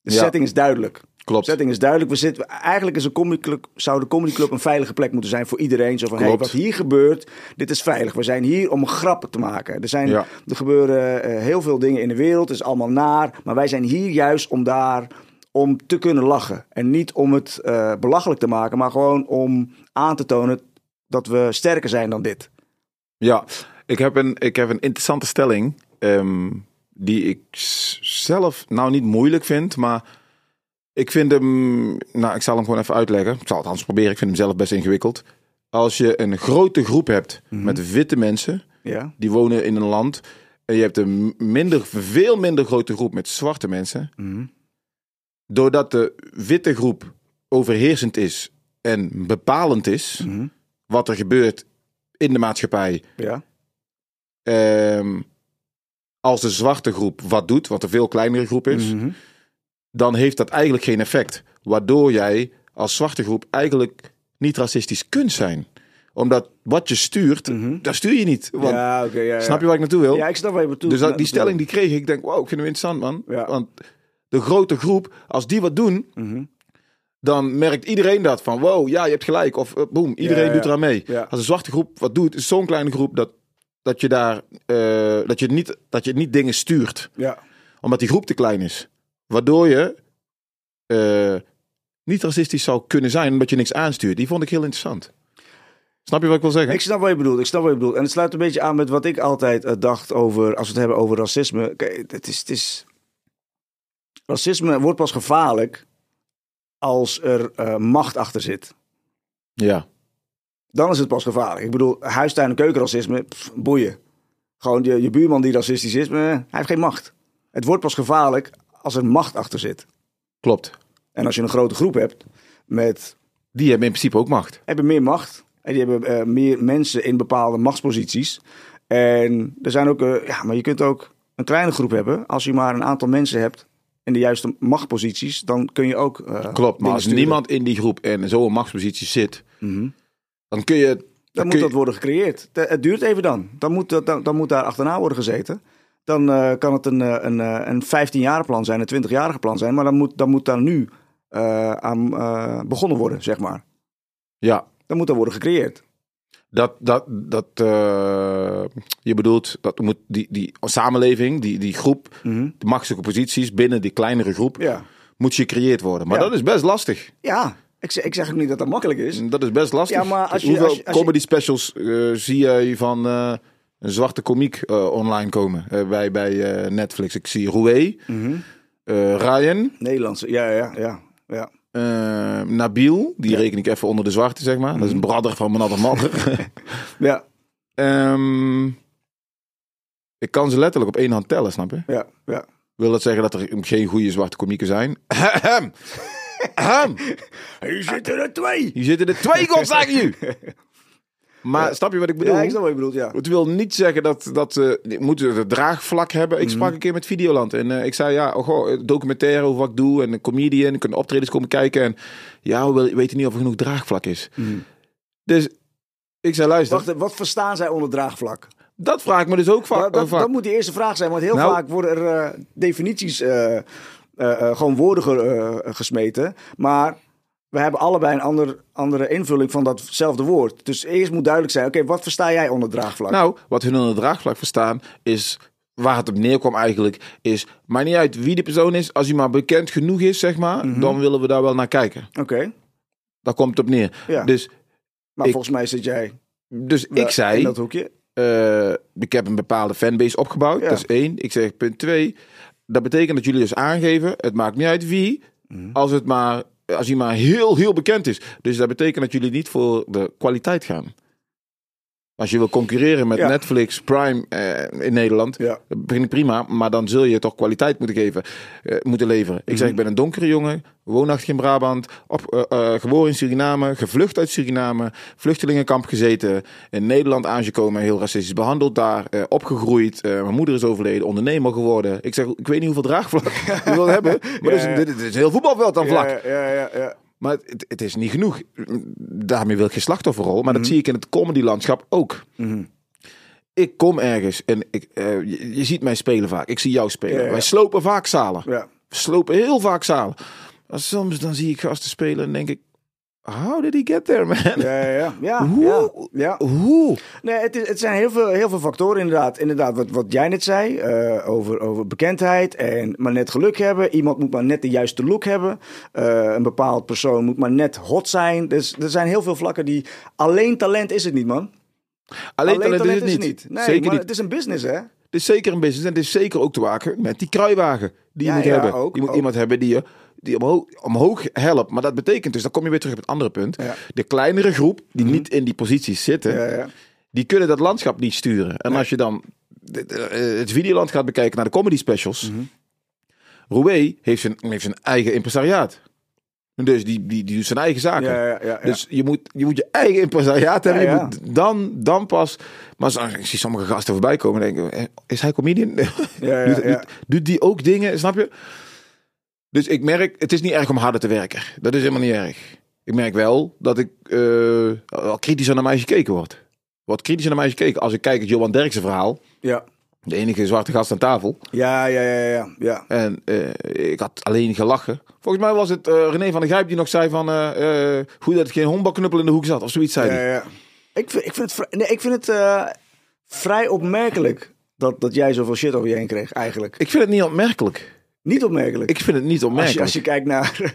de Ja. setting is duidelijk. Klopt. De setting is duidelijk. We zitten, eigenlijk is een comedyclub, zou de comedyclub een veilige plek moeten zijn voor iedereen. Zo van, hey, wat hier gebeurt, dit is veilig. We zijn hier om grappen te maken. Er, zijn, Ja. er gebeuren eh, heel veel dingen in de wereld. Het is allemaal naar. Maar wij zijn hier juist om daar om te kunnen lachen. En niet om het eh, belachelijk te maken, maar gewoon om aan te tonen dat we sterker zijn dan dit. Ja, ik heb een, ik heb een interessante stelling. ehm, die ik zelf nou niet moeilijk vind, maar ik vind hem. Nou, ik zal hem gewoon even uitleggen. Ik zal het anders proberen. Ik vind hem zelf best ingewikkeld. Als je een grote groep hebt met witte mensen Ja. die wonen in een land. en je hebt een minder, veel minder grote groep met zwarte mensen. Mhm. Doordat de witte groep overheersend is en bepalend is. Mhm. wat er gebeurt in de maatschappij. Ja. Ehm, als de zwarte groep wat doet, wat een veel kleinere groep is, Mhm. Dan heeft dat eigenlijk geen effect. Waardoor jij als zwarte groep eigenlijk niet racistisch kunt zijn. Omdat wat je stuurt, dat stuur je niet. Want, ja, oké. ja, ja. Snap je waar ik naartoe wil? Ja, ik snap waar je bedoelt. dus dat, die stelling die kreeg ik, ik denk, wow, ik vind hem interessant man. Want de grote groep, als die wat doen, Mhm. dan merkt iedereen dat van, wow, ja, je hebt gelijk. Of eh, boem, iedereen doet eraan mee. Als een zwarte groep wat doet, is zo'n kleine groep dat, dat je daar, eh, dat je niet, dat je niet dingen stuurt. Ja. Omdat die groep te klein is. Waardoor je eh, niet racistisch zou kunnen zijn omdat je niks aanstuurt. Die vond ik heel interessant. Snap je wat ik wil zeggen? Ik snap wat je bedoelt. Ik snap wat je bedoelt. En het sluit een beetje aan met wat ik altijd eh, dacht over, als we het hebben over racisme. Kijk, het is, het is... Racisme wordt pas gevaarlijk als er eh, macht achter zit. Ja. Dan is het pas gevaarlijk. Ik bedoel, huistuin- en keukenracisme, pff, boeien. Gewoon je, je buurman die racistisch is, maar hij heeft geen macht. Het wordt pas gevaarlijk als er macht achter zit. Klopt. En als je een grote groep hebt met Die hebben in principe ook macht. hebben meer macht. En die hebben eh, meer mensen in bepaalde machtsposities. En er zijn ook, eh, ja, maar je kunt ook een kleine groep hebben. Als je maar een aantal mensen hebt in de juiste machtposities, dan kun je ook. eh, Klopt. Maar als sturen. niemand in die groep en zo'n machtspositie zit, Mhm. dan kun je. Dan moet je- dat worden gecreëerd. Het- Het duurt even dan. Dan moet, dat- dan, dan moet daar achterna worden gezeten. Dan eh, kan het een, eh, een, eh, een 15-jarige plan zijn, een 20-jarige plan zijn. Maar dan moet, dan moet daar nu aan begonnen worden, zeg maar. Ja, Dan moet dat worden gecreëerd. dat, dat, dat je bedoelt dat moet die, die samenleving, die, die groep, Mhm. de machtselijke posities binnen die kleinere groep, Ja. moet gecreëerd worden. Maar Ja. dat is best lastig. Ja, ik, zeg- ik zeg ook niet dat dat makkelijk is. Dat is best lastig. Ja, maar als je- Hoeveel als je- als je- comedy specials zie jij van een zwarte komiek eh, online komen eh, bij, bij eh, Netflix? Ik zie Roué, Mhm. Ryan, Nederlandse, ja, ja, ja. ja. Nabil, die reken ik even onder de zwarte, zeg maar. Dat Mhm. is een brother van mijn andere. [LAUGHS] Ja, Ehm, ik kan ze letterlijk op één hand tellen, snap je? ja, ja. Wil dat zeggen dat er geen goede zwarte komieken zijn? [LAUGHS] Hier zitten er twee. Hier zitten er twee, god zeg je! Maar Ja. snap je wat ik bedoel? Ja, ik snap wat je bedoelt, ja. Het wil niet zeggen dat, dat eh, we moeten het draagvlak hebben. Ik Mhm. sprak een keer met Videoland en eh, ik zei ja, oh, goh, documentaire over wat ik doe en een comedian, kunnen optredens komen kijken en ja, we weten niet of er genoeg draagvlak is. Dus ik zei luister, Mhm. Wacht, wat verstaan zij onder draagvlak? dat vraag ik me dus ook vaak. Dat, dat, dat moet die eerste vraag zijn, want heel Nou- vaak worden er eh, definities, eh, eh, eh, gewoon woorden ge- eh, gesmeten. Maar we hebben allebei een ander, andere invulling van datzelfde woord. Dus eerst moet duidelijk zijn, oké, wat versta jij onder draagvlak? Nou, wat hun onder draagvlak verstaan is waar het op neerkwam eigenlijk is maakt niet uit wie de persoon is als hij maar bekend genoeg is zeg maar Mhm. dan willen we daar wel naar kijken Oké, daar komt het op neer ja. dus maar ik- volgens mij zit jij dus ik zei in dat hoekje. eh, ik heb een bepaalde fanbase opgebouwd. Ja. Dat is één. Ik zeg punt twee. Dat betekent dat jullie dus aangeven. Het maakt niet uit wie. Mhm. Als het maar, als hij maar heel, heel bekend is. Dus dat betekent dat jullie niet voor de kwaliteit gaan. Als je wil concurreren met Ja. Netflix, Prime eh, in Nederland, Ja. vind ik prima. Maar dan zul je toch kwaliteit moeten geven, eh, moeten leveren. Ik zeg, ik ben een donkere jongen, woonachtig in Brabant, op, eh, eh, geboren in Suriname, gevlucht uit Suriname, vluchtelingenkamp gezeten, in Nederland aangekomen, heel racistisch behandeld daar, eh, opgegroeid. mijn moeder is overleden, ondernemer geworden. Ik zeg, ik weet niet hoeveel draagvlak [LAUGHS] je wil hebben, maar Ja, dit, is, dit, dit is heel voetbalveld aan vlak. Ja, ja, ja. Maar het, het is niet genoeg. Daarmee wil ik geen slachtofferrol. Maar dat Mhm. zie ik in het comedylandschap ook. Mhm. Ik kom ergens en ik, eh, je, je ziet mij spelen vaak. Ik zie jou spelen. Ja, ja. Wij slopen vaak zalen. ja. We slopen heel vaak zalen. Maar soms dan zie ik gasten spelen en denk ik... How did he get there, man? Ja, ja, ja. Hoe? ja, ja. Hoe? Nee, het, is, het zijn heel veel, heel veel factoren inderdaad. Inderdaad, wat, wat jij net zei eh, over, over bekendheid en maar net geluk hebben. Iemand moet maar net de juiste look hebben. Eh, een bepaald persoon moet maar net hot zijn. Dus er zijn heel veel vlakken die... Alleen talent is het niet, man. Alleen, talent is het niet. Nee, zeker maar niet. het is een business, hè? Het is zeker een business en het is zeker ook te maken met die kruiwagen die je Ja, moet ja, hebben. ook, je moet ook. iemand hebben die je die omhoog, omhoog helpt. Maar dat betekent dus, dan kom je weer terug op het andere punt. Ja. De kleinere groep die niet in die posities zitten, Ja, ja. die kunnen dat landschap niet sturen. En als je dan eh, het videoland gaat bekijken naar de comedy specials. Mhm. Roué heeft zijn, heeft zijn eigen impresariaat. Dus die, die, die doet zijn eigen zaken. Ja, ja, ja, ja. Dus je moet, je moet je eigen impresariaat hebben. Ja, Je moet dan, dan pas. Maar ik zie sommige gasten voorbij komen en denk ik, eh, is hij comedian? [LAUGHS] Doet die ook dingen, snap je? Dus ik merk, het is niet erg om harder te werken. Dat is helemaal niet erg. Ik merk wel dat ik eh wel kritischer naar mij gekeken wordt. Wordt kritischer naar mij gekeken. Als ik kijk het Johan Derksen verhaal. Ja, De enige zwarte gast aan tafel. ja, ja, ja, ja, ja. En eh, ik had alleen gelachen. Volgens mij was het eh, René van der Grijp die nog zei van... goed dat het geen honkbalknuppel in de hoek zat. Of zoiets zei Ja, ja. Ik, vind, ik vind het, vrij, nee, ik vind het vrij opmerkelijk dat, dat jij zoveel shit over je heen kreeg, eigenlijk. Ik vind het niet opmerkelijk. Niet opmerkelijk. Ik vind het niet als, opmerkelijk. je, als je kijkt naar...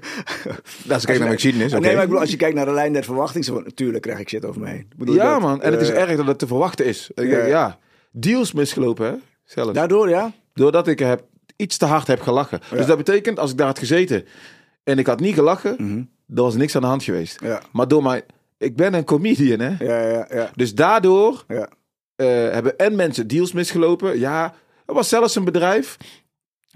Als ik kijk [LAUGHS] naar mijn geschiedenis. Nee, maar ik bedoel, als je kijkt naar de lijn der verwachting, zo van, natuurlijk krijg ik shit over me heen. Bedoel Ja dat? man, en het is Eh, erg dat het te verwachten is. Ik Ja. denk, ja. Deals misgelopen hè, zelfs. Daardoor, ja? Doordat ik heb, iets te hard heb gelachen. Dus dat betekent, als ik daar had gezeten en ik had niet gelachen, Mhm. dan was niks aan de hand geweest. Ja, Maar door mijn, ik ben een comedian hè. ja, ja, ja. Dus daardoor ja. eh, hebben en mensen deals misgelopen. Ja, er was zelfs een bedrijf.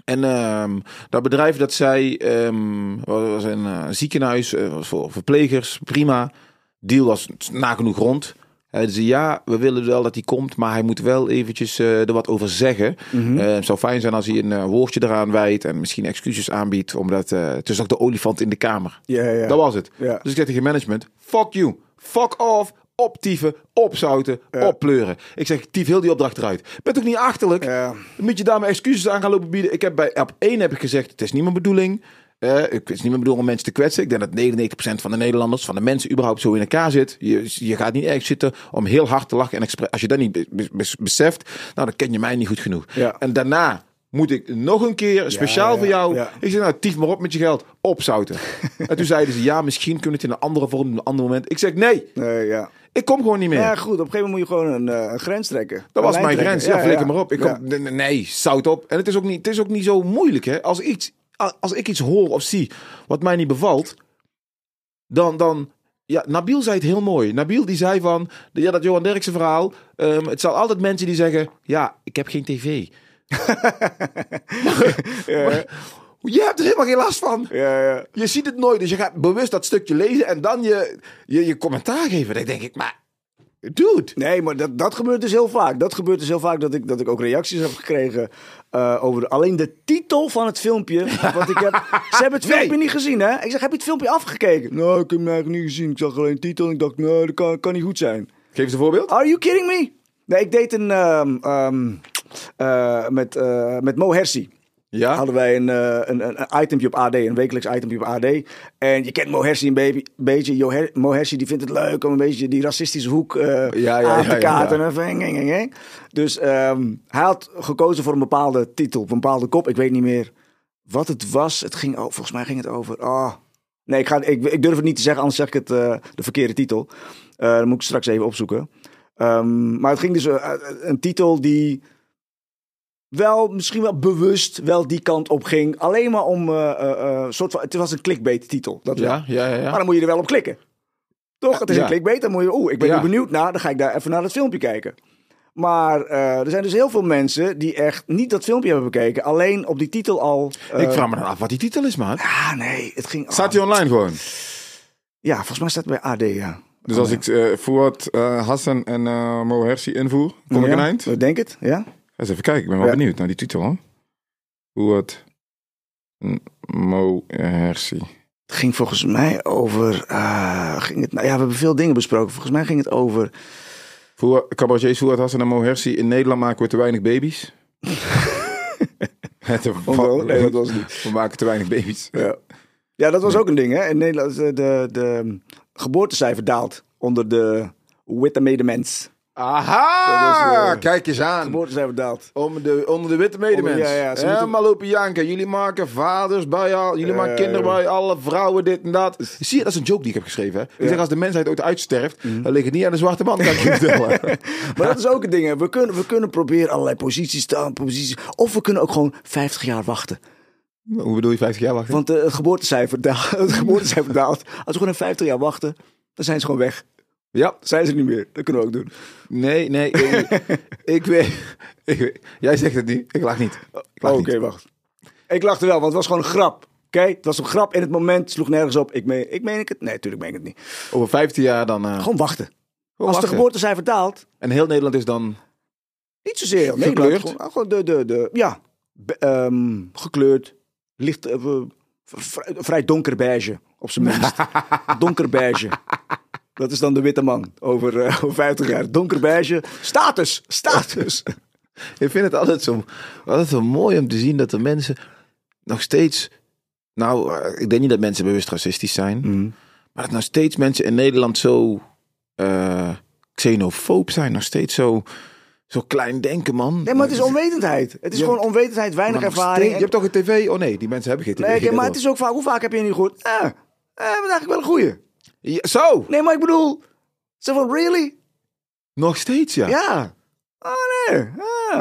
En ehm, dat bedrijf dat zei, ehm was een eh, ziekenhuis eh, was voor verplegers, prima. Deal was nagenoeg rond. Hij zei ja, we willen wel dat hij komt, maar hij moet wel eventjes eh, er wat over zeggen. Mhm. Het zou fijn zijn als hij een woordje eraan wijdt en misschien excuses aanbiedt, omdat het is ook de olifant in de kamer. Ja, ja. Dat was het. Dus ik zeg tegen management, fuck you, fuck off, optieven, opzouten, Ja. oppleuren. Ik zeg, tief heel die opdracht eruit. Ben toch niet achterlijk? Ja. Dan moet je daar mijn excuses aan gaan lopen bieden. Ik heb bij op één heb ik gezegd, het is niet mijn bedoeling. Eh, het is niet mijn bedoeling om mensen te kwetsen. Ik denk dat 99% van de Nederlanders, van de mensen überhaupt zo in elkaar zit. Je, je gaat niet erg zitten om heel hard te lachen. En als je dat niet be- be- be- beseft, nou, dan ken je mij niet goed genoeg. Ja. En daarna moet ik nog een keer, speciaal ja, voor jou. ja. Ik zeg, nou, tief maar op met je geld. Opzouten. [LAUGHS] en toen zeiden ze, ja, misschien kunnen we het in een andere vorm, in een ander moment. Ik zeg, nee, Nee, ja. Ik kom gewoon niet meer. Ja, goed. Op een gegeven moment moet je gewoon een, een grens trekken. Dat was mijn trekken. grens. Ja, flikker maar op. Ik Ja. kom, nee, zout op. En het is ook niet, het is ook niet zo moeilijk. Hè? Als, iets, als ik iets hoor of zie wat mij niet bevalt, dan, dan ja, Nabil zei het heel mooi. Nabil die zei van, ja, dat Johan Derksen verhaal. ehm, het zal altijd mensen die zeggen, ja, ik heb geen tv. [LAUGHS] [LAUGHS] Ja, Je hebt er helemaal geen last van. ja, ja. Je ziet het nooit, dus je gaat bewust dat stukje lezen en dan je, je, je commentaar geven. Dan denk ik, maar Dude. Nee, maar dat, dat gebeurt dus heel vaak. Dat gebeurt dus heel vaak dat ik, dat ik ook reacties heb gekregen eh, over alleen de titel van het filmpje. [LAUGHS] Wat ik heb. Ze hebben het filmpje niet gezien, hè? Ik zeg, heb je het filmpje afgekeken? Nou, ik heb hem eigenlijk niet gezien. Ik zag alleen de titel en ik dacht, nou, dat kan, kan niet goed zijn. Geef eens een voorbeeld. Are you kidding me? Nee, ik deed een ehm, ehm, eh, met, eh, met Mo Hersi. Ja. Hadden wij een, eh, een, een, itempje op AD, een wekelijks itempje op AD. En je kent Mo Hersi een baby- beetje. Jo Her- Mo Hersi die vindt het leuk om een beetje die racistische hoek eh, Ja, ja, aan ja, te ja, kaarten. En. Dus ehm, hij had gekozen voor een bepaalde titel, een bepaalde kop. Ik weet niet meer wat het was. Het ging over, volgens mij ging het over. Oh. Nee, ik, ga, ik, ik durf het niet te zeggen, anders zeg ik het, eh, de verkeerde titel. Dan moet ik straks even opzoeken. Ehm, maar het ging dus een titel die wel, misschien wel bewust, wel die kant op ging. Alleen maar om, eh, soort van, het was een clickbait titel. Dat wel. Ja, ja, ja. ja. Maar dan moet je er wel op klikken. Toch? Het is Ja. een clickbait. Dan moet je, oeh, ik ben Ja. nu benieuwd naar. Dan ga ik daar even naar het filmpje kijken. Maar er zijn dus heel veel mensen die echt niet dat filmpje hebben bekeken. Alleen op die titel al. ik vraag me dan af wat die titel is, man. Ah, nee. Het ging. Staat hij online gewoon? Ja, volgens mij staat het bij AD, ja. Dus als ik eh Fuad, eh, Hassan en Mo Hersi invoer, kom ik ja, een eind? Ik denk het, ja. Eens even kijken, ik ben wel Ja. benieuwd naar die titel, hoor. Fuad, N- Mo Hersi. Het ging volgens mij over. ah, ging het, nou ja, we hebben veel dingen besproken. Volgens mij ging het over. Cabaretiers Fuad, Hassan en Mo Hersi. In Nederland maken we te weinig baby's. [LAUGHS] Het Oh? Nee, dat was het niet. We maken te weinig baby's. Ja, ja dat was ook een ding, hè? In Nederland de, de, de geboortecijfer daalt onder de witte medemens. Aha! Was, eh, Kijk eens aan. Geboortecijfer daalt. Om de, onder de witte medemens. Onder- ja, ja, ze moeten- Helemaal lopen janken. Jullie maken vaders bij al. Jullie maken kinderen ja. bij alle vrouwen, dit en dat. Zie je, dat is een joke die ik heb geschreven. Hè? Ik zeg, als de mensheid ooit uitsterft, Mhm. dan ligt het niet aan de zwarte man, kan ik je [LAUGHS] vertellen. Maar dat is ook een ding, hè? We kunnen, we kunnen proberen allerlei posities te aan, posities. Of we kunnen ook gewoon 50 jaar wachten. Hoe bedoel je 50 jaar wachten? Want eh, het geboortecijfer daalt. [LAUGHS] Het geboortecijfer daalt. Als we gewoon een 50 jaar wachten, dan zijn ze gewoon weg. Ja, zijn ze niet meer. Dat kunnen we ook doen. nee, nee. Ik, [LAUGHS] ik, weet, ik weet- Jij zegt het niet. Ik lach niet. Oh, Oké, wacht. Ik lachte wel, want het was gewoon een grap. Oké, het was een grap in het moment, sloeg nergens op. Ik meen, ik meen ik het? Nee, natuurlijk meen ik het niet. Over 15 jaar dan... eh, Gewoon wachten. gewoon Als de wachten. geboortecijfer daalt, En heel Nederland is dan... niet zozeer heel Gekleurd? Nederland. Gewoon, gewoon de, de, de, ja, be- ehm, gekleurd, licht, eh, vrij, vrij donker beige, op zijn minst. [LAUGHS] donker beige. Dat is dan de witte man over, eh, over 50 jaar. Donker beige. Status, status. [LAUGHS] Ik vind het altijd zo, altijd zo mooi om te zien dat de mensen nog steeds... Nou, eh, ik denk niet dat mensen bewust racistisch zijn. Maar dat nog steeds mensen in Nederland zo eh xenofoob zijn. Nog steeds zo, zo klein denken, man. Nee, maar het is onwetendheid. Het is Ja. gewoon onwetendheid, weinig ervaring. steeds- Je hebt toch een tv? Oh nee, die mensen hebben geen tv. Nee, maar het is ook vaak. Hoe vaak heb je niet gehoord? Ah, eh, dat is eigenlijk wel een goeie. Ja, zo, Nee, maar ik bedoel. Zo van, really? nog steeds ja. Ja. Oh nee. Ah.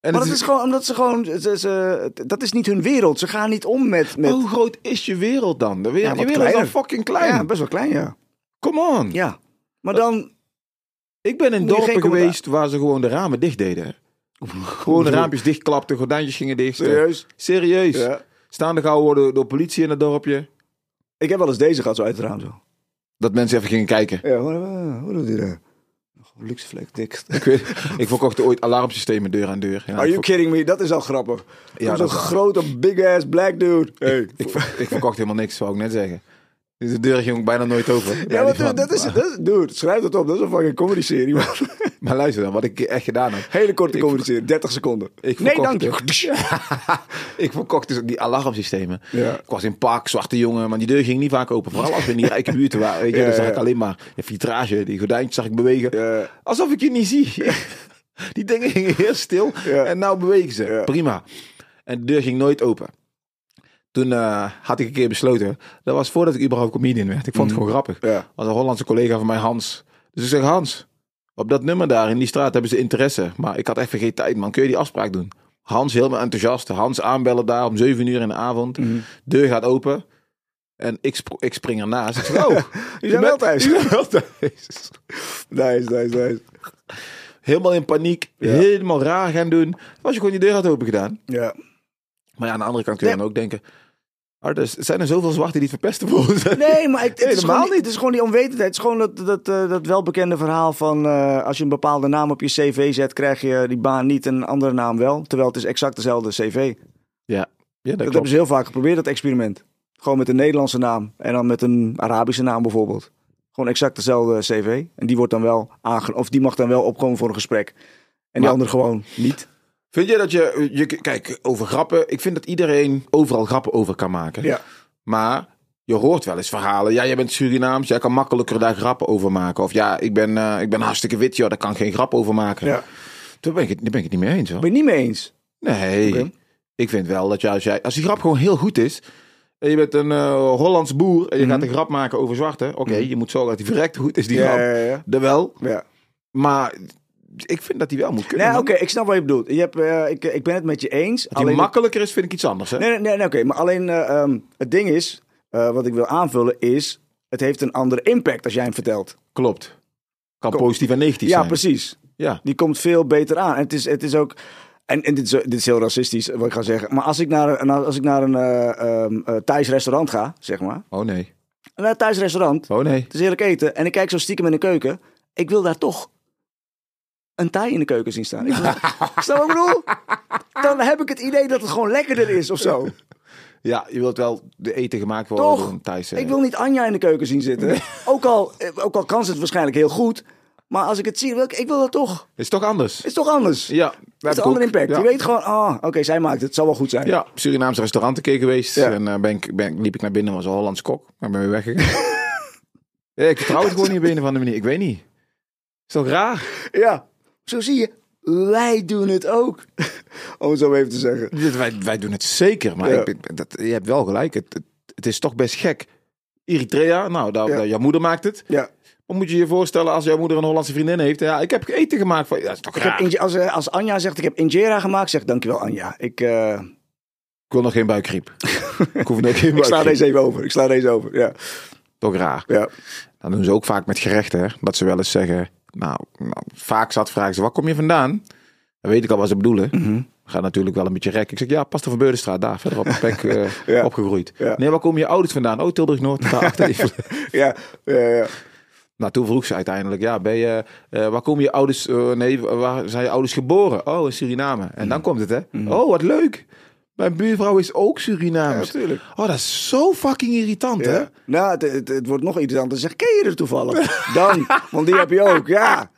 en Maar dat is gewoon omdat ze gewoon. Ze, ze- dat is niet hun wereld. Ze gaan niet om met. met Hoe groot is je wereld dan? De wereld, Ja, je is dan kleiner. fucking klein. ja, best wel klein, ja. Come on. Ja. Maar dan. Ik ben in dorpen geweest waar ze gewoon de ramen dicht deden. Gewoon de raampjes dichtklapten, gordijntjes gingen dicht. Serieus? Serieus. Ja. Staande gehouden worden door politie in het dorpje. Ik heb wel eens deze gehad zo uit het raam zo. Dat mensen even gingen kijken. Ja, hoe, hoe, doet hij dat? Luxe vlek, dik. Ik, weet, ik verkocht ooit alarmsystemen deur aan deur. Ja, Are you kidding me? Dat is al grappig. Ja, Zo'n grote, big ass black dude. Hey. ik, ver- ik verkocht helemaal niks, zou ik net zeggen. De deur ging ook bijna nooit open. Ja, maar dat is, dat is, dude, schrijf dat op. Dat is een fucking comedy serie, man. Maar luister dan, wat ik echt gedaan heb. Hele korte serie, 30 seconden. Ik nee, dank je. [LAUGHS] ik verkocht dus die alarmsystemen. Ja. Ik was in pak, zwarte jongen, maar die deur ging niet vaak open. Vooral als we in die rijke buurten waren. Weet je, Ja, dan zag ik alleen maar de vitrage, die gordijntjes zag ik bewegen. Alsof ik je niet zie. [LAUGHS] Die dingen gingen heel stil en nou bewegen ze. Prima. En de deur ging nooit open. Toen eh, had ik een keer besloten. Dat was voordat ik überhaupt comedian werd. Ik vond het gewoon grappig. Mhm. Ja. was een Hollandse collega van mij, Hans. Dus ik zeg, Hans, op dat nummer daar in die straat hebben ze interesse. Maar ik had even geen tijd, man. Kun je die afspraak doen? Hans helemaal enthousiast. Hans aanbellen daar om 7 uur in de avond. Mhm. Deur gaat open. En ik, ik spring ernaast. Ik zeg, oh, [LAUGHS] Je bent wel thuis. je bent wel thuis. Nice, nice, nice. Helemaal in paniek. Ja. Helemaal raar gaan doen. Was je gewoon die deur had open gedaan. Ja. Maar ja, aan de andere kant kun je dan ook denken. Oh, dus, zijn er zoveel zwarten die het verpesten worden? [LAUGHS] Nee, maar ik, het, Helemaal gewoon, niet. het is gewoon die onwetendheid. Het is gewoon dat, dat, eh, dat welbekende verhaal van eh, als je een bepaalde naam op je cv zet, krijg je die baan niet en een andere naam wel. Terwijl het is exact dezelfde cv. Ja, ja dat, Dat hebben ze heel vaak geprobeerd, dat experiment. Gewoon met een Nederlandse naam en dan met een Arabische naam bijvoorbeeld. Gewoon exact dezelfde cv. En die wordt dan wel aange of die mag dan wel opkomen voor een gesprek. En die Maar- andere gewoon niet. Vind je dat je, je... Kijk, over grappen. Ik vind dat iedereen overal grappen over kan maken. Ja. Maar je hoort wel eens verhalen. Ja, jij bent Surinaams. Jij kan makkelijker daar grappen over maken. Of ja, ik ben, eh, ik ben hartstikke wit. Ja, daar kan geen grap over maken. ja. Daar ben ik, daar ben ik het niet mee eens hoor. Ben je het niet mee eens? Nee. Ik vind wel dat je als, jij, als die grap gewoon heel goed is. En je bent een eh, Hollands boer. En je gaat een grap maken over zwarte. Oké, je moet zorgen dat die verrekt goed is, die Ja, grap. ja, ja. Dat wel. ja. Maar ik vind dat die wel moet kunnen. Nee, oké, ik snap wat je bedoelt. Je hebt, eh, ik, ik ben het met je eens. Dat die makkelijker is, vind ik iets anders. Hè? Nee, nee, nee, nee, oké. Maar alleen eh, ehm, het ding is, eh, wat ik wil aanvullen, is... Het heeft een andere impact als jij hem vertelt. Klopt. Kan Kom. positief en negatief ja, zijn. precies. Ja. Die komt veel beter aan. En het is, het is ook... En, en dit, is, dit is heel racistisch, wat ik ga zeggen. Maar als ik naar, een- als ik naar een eh eh, Thais restaurant ga, zeg maar. Oh nee. Naar een Thais restaurant, Oh nee. het is heerlijk eten. En ik kijk zo stiekem in de keuken. Ik wil daar toch een Thai in de keuken zien staan. Ik wil, snap [LAUGHS] wat ik bedoel? Dan heb ik het idee dat het gewoon lekkerder is of zo. [LAUGHS] Ja, je wilt wel de eten gemaakt worden Toch? door een Thaise. Ik wil niet Anja in de keuken zien zitten. Ook, al, ook al kan ze het waarschijnlijk heel goed. Maar als ik het zie, wil ik, ik wil dat toch. Is toch anders? Is toch anders. Ja. Het is een andere impact. Je weet gewoon, ah, oké, zij maakt het. Het zal wel goed zijn. Ja, Surinaamse restaurant een keer geweest. Ja. En eh, ben ik, ben, liep ik naar binnen, was een Hollands kok. Maar ben weer weggegaan. [LAUGHS] ja, ik vertrouw het gewoon niet op een of andere manier. Ik weet niet. Is toch raar? Ja. Zo zie je. Wij doen het ook. [LAUGHS] Om het zo even te zeggen. Wij, wij doen het zeker, maar Ja. ik, ben- dat, je hebt wel gelijk. Het, het, het is toch best gek. Eritrea, nou, daar, Ja. daar- jouw moeder maakt het. Ja. Wat moet je je voorstellen als jouw moeder een Hollandse vriendin heeft? Ja, ik heb eten gemaakt. Van, ja, dat is toch Ik heb raar? als, eh, als Anja zegt, ik heb injera gemaakt, zeg dankjewel Anja. Ik, eh, Ik wil nog geen buikgriep. [LAUGHS] ik hoef nog geen ik sla deze even over. Ik sla deze over. Ja. Toch raar. Ja. Dat doen ze ook vaak met gerechten. Hè? Dat ze wel eens zeggen... Nou, nou, vaak zat vragen ze, waar kom je vandaan? Dan weet ik al wat ze bedoelen. Mhm. Gaat natuurlijk wel een beetje rek. Ik zeg, ja, Pastor van Beurdenstraat, daar verderop op Pek eh, [LAUGHS] Ja. opgegroeid. Ja. Nee, waar komen je ouders vandaan? Oh, Tilburg-Noord, daar [LAUGHS] achter even. Ja. Ja. ja. Nou, toen vroeg ze uiteindelijk, ja, ben je, eh, waar komen je ouders, eh, nee, waar zijn je ouders geboren? Oh, in Suriname. En dan komt het, hè? Oh, wat leuk. Mijn buurvrouw is ook Surinaams. Ja. Oh, dat is zo fucking irritant, hè? Nou, het, het, het wordt nog interessanter. Zeg, ken je er toevallig? [LAUGHS] Dan, want die heb je ook, ja.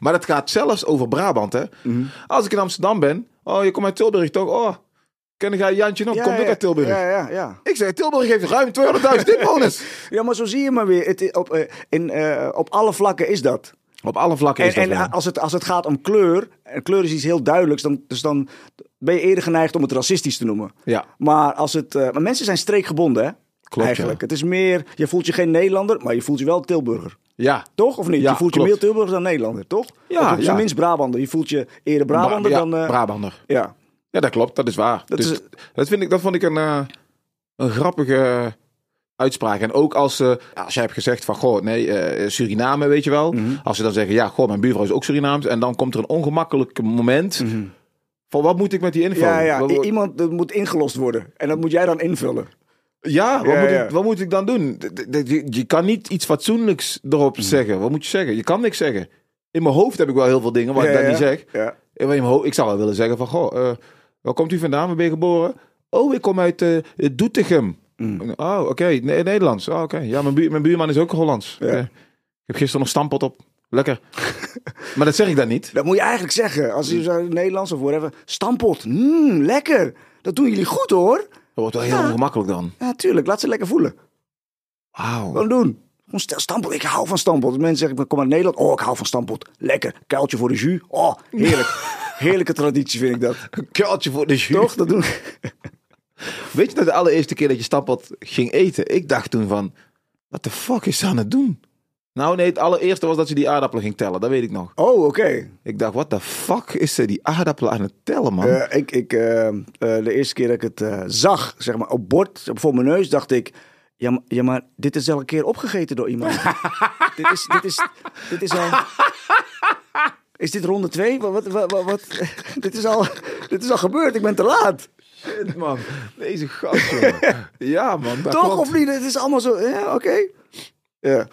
Maar dat gaat zelfs over Brabant, hè? Mhm. Als ik in Amsterdam ben, oh, je komt uit Tilburg, toch? Oh, ken jij Jantje nog? ja, Komt ook uit Tilburg. Ja, ja, ja. Ik zeg, Tilburg heeft ruim 200.000 [LAUGHS] inwoners. Ja, maar zo zie je maar weer. Het, op, eh, in, eh, op alle vlakken is dat. Op alle vlakken En, is dat en wel. als, het, als het gaat om kleur, en kleur is iets heel duidelijks, dan, dus dan ben je eerder geneigd om het racistisch te noemen. Ja, Maar, als het, eh, maar mensen zijn streekgebonden, hè? Klopt, Eigenlijk. ja. Het is meer, je voelt je geen Nederlander, maar je voelt je wel Tilburger. ja. Toch of niet? Ja, je voelt klopt. je meer Tilburger dan Nederlander, toch? Ja, of ja. minst Brabander. Je voelt je eerder Brabander Bra- dan... eh, Brabander. ja. Ja, dat klopt. Dat is waar. Dat dus is- dat, vind ik, dat vond ik een, eh, een grappige uitspraak. En ook als, eh, als jij hebt gezegd van, goh, nee, Suriname, weet je wel. Mhm. Als ze dan zeggen, ja, goh, mijn buurvrouw is ook Surinaams. En dan komt er een ongemakkelijk moment van, wat moet ik met die info? Ja, ja. Wat- I- wat- iemand dat moet ingelost worden. En dat moet jij dan invullen. ja, wat, Ja, moet ja. Ik, wat moet ik dan doen? Je, je kan niet iets fatsoenlijks erop Mhm. zeggen. Wat moet je zeggen? Je kan niks zeggen. In mijn hoofd heb ik wel heel veel dingen wat ik Ja, ja. niet zeg. Ja. In mijn hoofd, ik zou wel willen zeggen van, goh, eh, waar komt u vandaan? Waar ben je geboren? Oh, ik kom uit eh Doetinchem. Mm. Oh, oké, Ne- Nederlands. Oh, oké. Ja, mijn, buur- mijn buurman is ook Hollands. Ja. Oké. Ik heb gisteren nog stampot op. Lekker. [LAUGHS] maar dat zeg ik dan niet. Dat moet je eigenlijk zeggen. Als je zo Nederlands of whatever. Stampot. Mm, lekker. Dat doen jullie goed hoor. Dat wordt wel heel Ja. ongemakkelijk dan. Ja, tuurlijk. Laat ze lekker voelen. Wauw. Gewoon doen. Gewoon stel stampot. Ik hou van stampot. Mensen zeggen, ik kom uit Nederland. Oh, ik hou van stampot. Lekker. Kuiltje voor de jus. Oh, heerlijk. [LAUGHS] Heerlijke traditie vind ik dat. Een kuiltje voor de jus. Toch? Dat doen [LAUGHS] Weet je dat de allereerste keer dat je stampot ging eten? Ik dacht toen van, wat de fuck is ze aan het doen? Nou nee, het allereerste was dat ze die aardappelen ging tellen. Dat weet ik nog. Oh, oké. Ik dacht, wat de fuck is ze die aardappelen aan het tellen, man? Eh, ik, ik, eh, eh, de eerste keer dat ik het zag, zeg maar, op bord, voor mijn neus, dacht ik... Ja, maar, ja, maar dit is al een keer opgegeten door iemand. [LAUGHS] dit, is, dit, is, dit is al... Is dit ronde twee? Wat, wat, wat, wat- [LAUGHS] dit, is al, dit is al gebeurd, ik ben te laat. Shit, man. Deze gast. [LAUGHS] Ja, man. Toch klopt. of niet? Het is allemaal zo. Ja, oké. Ja.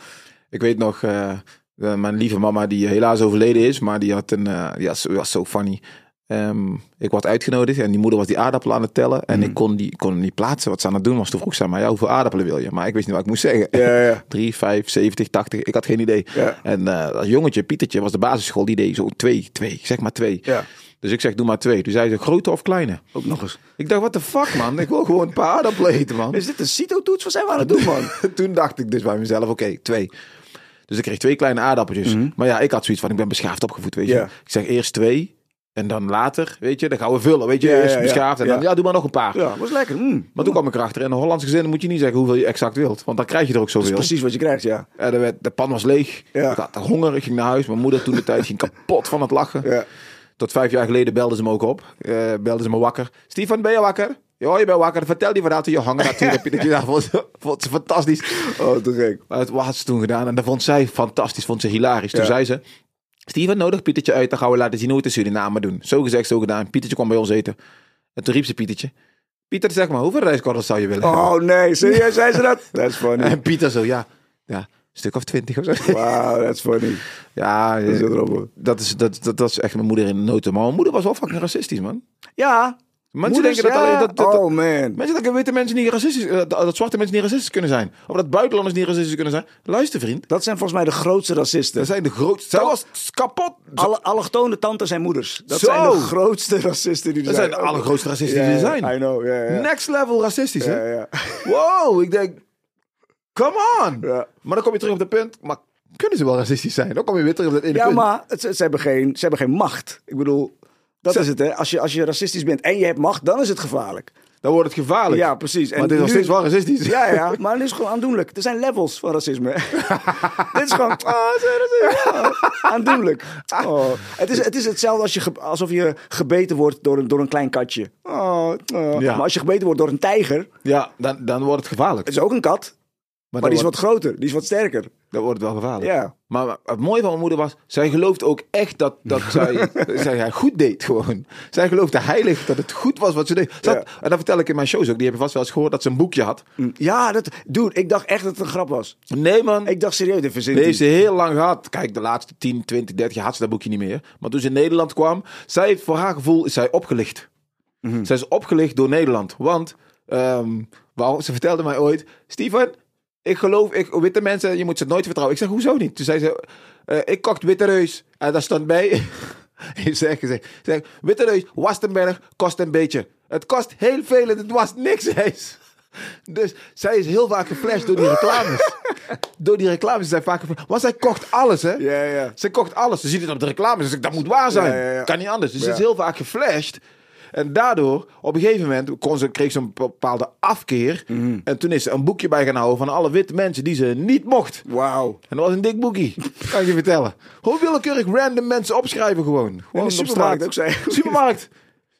Ik weet nog, eh, eh, mijn lieve mama die helaas overleden is, maar die had een, eh, die was, was zo funny. Ehm, ik was uitgenodigd en die moeder was die aardappelen aan het tellen. En ik kon die kon hem niet plaatsen wat ze aan het doen was. Toen vroeg ze aan mij, ja, hoeveel aardappelen wil je? Maar ik wist niet wat ik moest zeggen. Ja, ja. 3, 5, 70, 80. Ik had geen idee. Ja. En eh dat jongetje, Pietertje, was de basisschool. Die deed zo twee, twee. Zeg maar twee. Ja. Dus ik zeg, doe maar twee. Toen zei ze, grote of kleine? Ook nog eens. Ik dacht, what the fuck, man? Ik wil gewoon een paar aardappelen eten, man. [LAUGHS] Is dit een CITO-toets? Wat zijn we aan het doen, man? [LAUGHS] Toen dacht ik dus bij mezelf, oké, twee. Dus ik kreeg twee kleine aardappeltjes. Maar ja, ik had zoiets van, ik ben beschaafd opgevoed, weet je. Ja. Ik zeg eerst twee. En dan later, weet je, dan gaan we vullen. Weet je, Ja, eerst beschaafd. En dan, Ja. ja, doe maar nog een paar. Ja, was lekker. Mm. Maar toen kwam ik erachter. In een Hollandse gezin moet je niet zeggen hoeveel je exact wilt. Want dan krijg je er ook zoveel. precies wat je krijgt, ja. Ja, de, werd- de pan was leeg. Ja. Ik had honger. Ik ging naar huis. Mijn moeder toen de tijd ging kapot van het lachen. Ja. Tot vijf jaar geleden belde ze me ook op. Eh belde ze me wakker. Stefan, ben je wakker? Ja, je bent wakker. Vertel die verhaal toen je honger natuurlijk. Dat vond, ze- vond ze fantastisch. Oh, te gek. Maar het wat had ze toen gedaan. En dat vond zij fantastisch. Vond ze hilarisch. Toen Ja. zei ze... Steven, nodig Pietertje uit. Dan gaan we laten zien hoe we het in Suriname doen. Zo gezegd, zo gedaan. Pietertje kwam bij ons eten. En toen riep ze Pietertje. Pieter, zeg maar, hoeveel rijstkorrels zou je willen? Oh, nee. Serieus, zei ze dat? That's funny. En Pieter zo, ja. Ja, een stuk of twintig of zo. Wow, that's funny. Ja, Dat is heel grappig. dat is, dat, dat, dat is echt mijn moeder in de noten. Maar mijn moeder was wel fucking racistisch, man. Ja. Mensen Moeders, denken dat, ja. dat, dat, dat- Oh, man. Mensen denken witte mensen niet racistisch, eh, dat, dat zwarte mensen niet racistisch kunnen zijn. Of dat buitenlanders niet racistisch kunnen zijn. Luister, vriend. Dat zijn volgens mij de grootste racisten. Dat zijn de grootste. Was kapot. Alle allochtone tantes en moeders. Dat Zo. zijn de grootste racisten die er Dat zijn. zijn de allergrootste racisten Ja, die er ja, zijn. I know, ja, ja. Next level racistisch, Ja, hè? ja. [LAUGHS] Wow, ik denk, come on. Ja. Maar dan kom je terug op het punt, maar kunnen ze wel racistisch zijn? Dan kom je weer terug op dat ene Ja, punt. maar het, ze, hebben geen, ze hebben geen macht. Ik bedoel, dat is het, hè. Als je, als je racistisch bent en je hebt macht, dan is het gevaarlijk. Dan wordt het gevaarlijk. Ja, precies. Maar dit is nog steeds wel racistisch. Ja, ja, maar het is gewoon aandoenlijk. Er zijn levels van racisme. [LAUGHS] Dit is gewoon ah. Ah, aandoenlijk. Oh. Het, is, het is hetzelfde als je, alsof je gebeten wordt door een, door een klein katje. Oh, oh. Ja. Maar als je gebeten wordt door een tijger, Ja, dan, dan wordt het gevaarlijk. het is ook een kat, maar, die is wat groter, die is wat sterker. dan wordt het wel gevaarlijk. Ja. Maar het mooie van mijn moeder was, zij gelooft ook echt dat, dat [LAUGHS] zij, zij goed deed gewoon. Zij geloofde heilig dat het goed was wat ze deed. Ja. En dat vertel ik in mijn shows ook, die hebben vast wel eens gehoord dat ze een boekje had. Ja, dat, dude, ik dacht echt dat het een grap was. Nee man, Ik dacht serieus, dit verzint Die hij. heeft ze heel lang gehad. Kijk, de laatste 10, 20, 30 jaar had ze dat boekje niet meer. Maar toen ze in Nederland kwam, zij voor haar gevoel is zij opgelicht. Zij is opgelicht door Nederland. Want, ehm, wou- ze vertelde mij ooit, Steven, ik geloof, ik, witte mensen, je moet ze nooit vertrouwen. Ik zeg, hoezo niet? Toen zei ze, eh, ik kocht witte reus. En daar stond bij, [LAUGHS] ik zeg, ik zeg, witte reus, Wastenberg, kost een beetje. Het kost heel veel en het was niks. [LAUGHS] Dus zij is heel vaak geflasht door die reclames. [LAUGHS] door die reclames is zij vaak geflasht. Want zij kocht alles, hè? Ja, ja. Ze kocht alles. Ze ziet het op de reclames. Dus ik, dat moet waar zijn. Ja, ja, ja. Kan niet anders. Dus ze is heel vaak geflasht. En daardoor, op een gegeven moment, kon ze, kreeg ze een bepaalde afkeer. Mhm. En toen is ze een boekje bij gaan houden van alle witte mensen die ze niet mocht. Wauw. En dat was een dik boekje, [LAUGHS] kan ik je vertellen. Hoe willekeurig random mensen opschrijven gewoon. Gewoon de supermarkt ook, zei je. Supermarkt.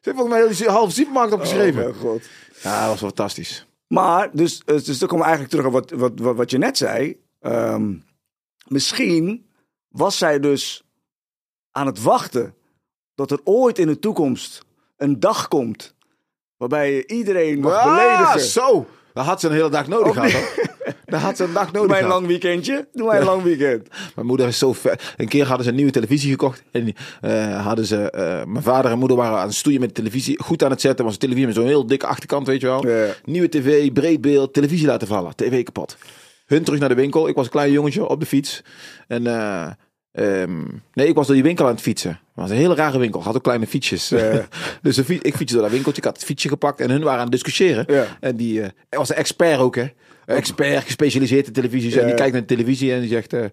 Ze heeft volgens mij halve supermarkt opgeschreven. Oh, god. ja, dat was fantastisch. Maar, dus, eh, dus dan komen we eigenlijk terug op wat, wat, wat, wat je net zei. Ehm, misschien was zij dus aan het wachten dat er ooit in de toekomst een dag komt waarbij je iedereen mag Ah, beledigen. zo. Dan had ze een hele dag nodig gehad. nee. hoor. Dan had ze een dag Doe nodig mij een lang weekendje. Doe mij een lang weekend. Mijn moeder is zo vet. Een keer hadden ze een nieuwe televisie gekocht. En eh, hadden ze, eh, mijn vader en moeder waren aan het stoeien met de televisie. Goed aan het zetten. Was een televisie met zo'n heel dikke achterkant, weet je wel. Ja. Nieuwe tv, breed beeld, televisie laten vallen. TV kapot. Hun terug naar de winkel. Ik was een klein jongetje op de fiets. En eh, ehm, nee, ik was door die winkel aan het fietsen. Het was een hele rare winkel. Had ook kleine fietsjes. Ja. dus fiets, ik fietste door dat winkeltje. Ik had het fietsje gepakt. En hun waren aan het discussiëren. Ja. En die eh, was een expert ook, hè. Expert, gespecialiseerd in televisies. Ja, En die kijkt naar de televisie en die zegt... eh,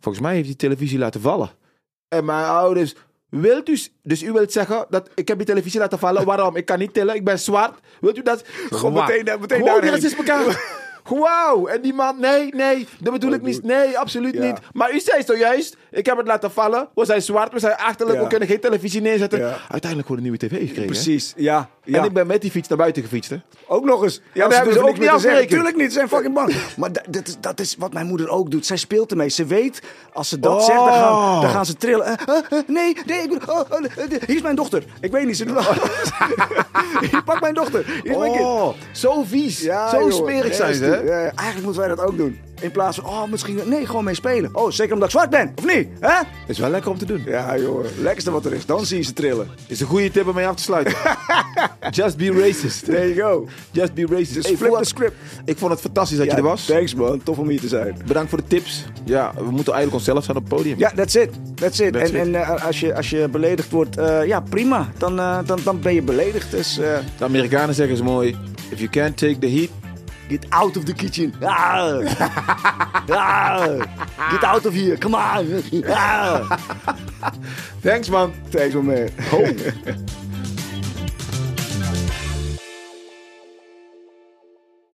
volgens mij heeft die televisie laten vallen. En mijn ouders... Wilt u, dus u wilt zeggen dat ik heb die televisie laten vallen. Waarom? Ik kan niet tellen, ik ben zwart. Wilt u dat? Gewoon meteen meteen Gewoon die daarheen. racisme kaart. Wauw, en die man, nee, nee, dat bedoel ik niet. Nee, absoluut Ja. niet. Maar u zei zojuist, ik heb het laten vallen. We zijn zwart, we zijn achterlijk, Ja. we kunnen geen televisie neerzetten. Ja. Uiteindelijk gewoon een nieuwe tv gekregen. Precies, ja. ja. En ik ben met die fiets naar buiten gefietst, hè? Ook nog eens. Ja, daar hebben ze ook niet afgerekend. Tuurlijk niet, ze zijn fucking bang. [LAUGHS] Maar da- dat is, dat is wat mijn moeder ook doet. Zij speelt ermee. Ze weet, als ze dat Oh. zegt, dan gaan, dan gaan ze trillen. Eh, eh, eh, nee, nee, ik oh, oh, hier is mijn dochter. Ik weet niet, ze doet [LAUGHS] Hier, pak mijn dochter. Hier is mijn kind. Oh, zo vies. zo smerig zijn ze. Hè? Ja, ja. Eigenlijk moeten wij dat ook doen. In plaats van, oh, misschien, nee, gewoon mee spelen. Oh, zeker omdat ik zwart ben, of niet? Hè? Is wel lekker om te doen. Ja, joh, lekkerste wat er is. Dan zie je ze trillen. Is een goede tip om mee af te sluiten. [LAUGHS] Just be racist. There you go. Just be racist. Hey, flip the script. Ik vond het fantastisch dat je er was. Thanks man, tof om hier te zijn. Bedankt voor de tips. Ja, we moeten eigenlijk onszelf zijn op het podium. Ja, that's it. That's it. That's en it. en eh, als, je, als je beledigd wordt, eh, ja, prima. Dan, eh, dan, dan ben je beledigd. Dus eh, De Amerikanen zeggen ze mooi. If you can't take the heat, get out of the kitchen. Ah. Ah. Get out of here. Come on. Ah. thanks man. Thanks [LAUGHS] man.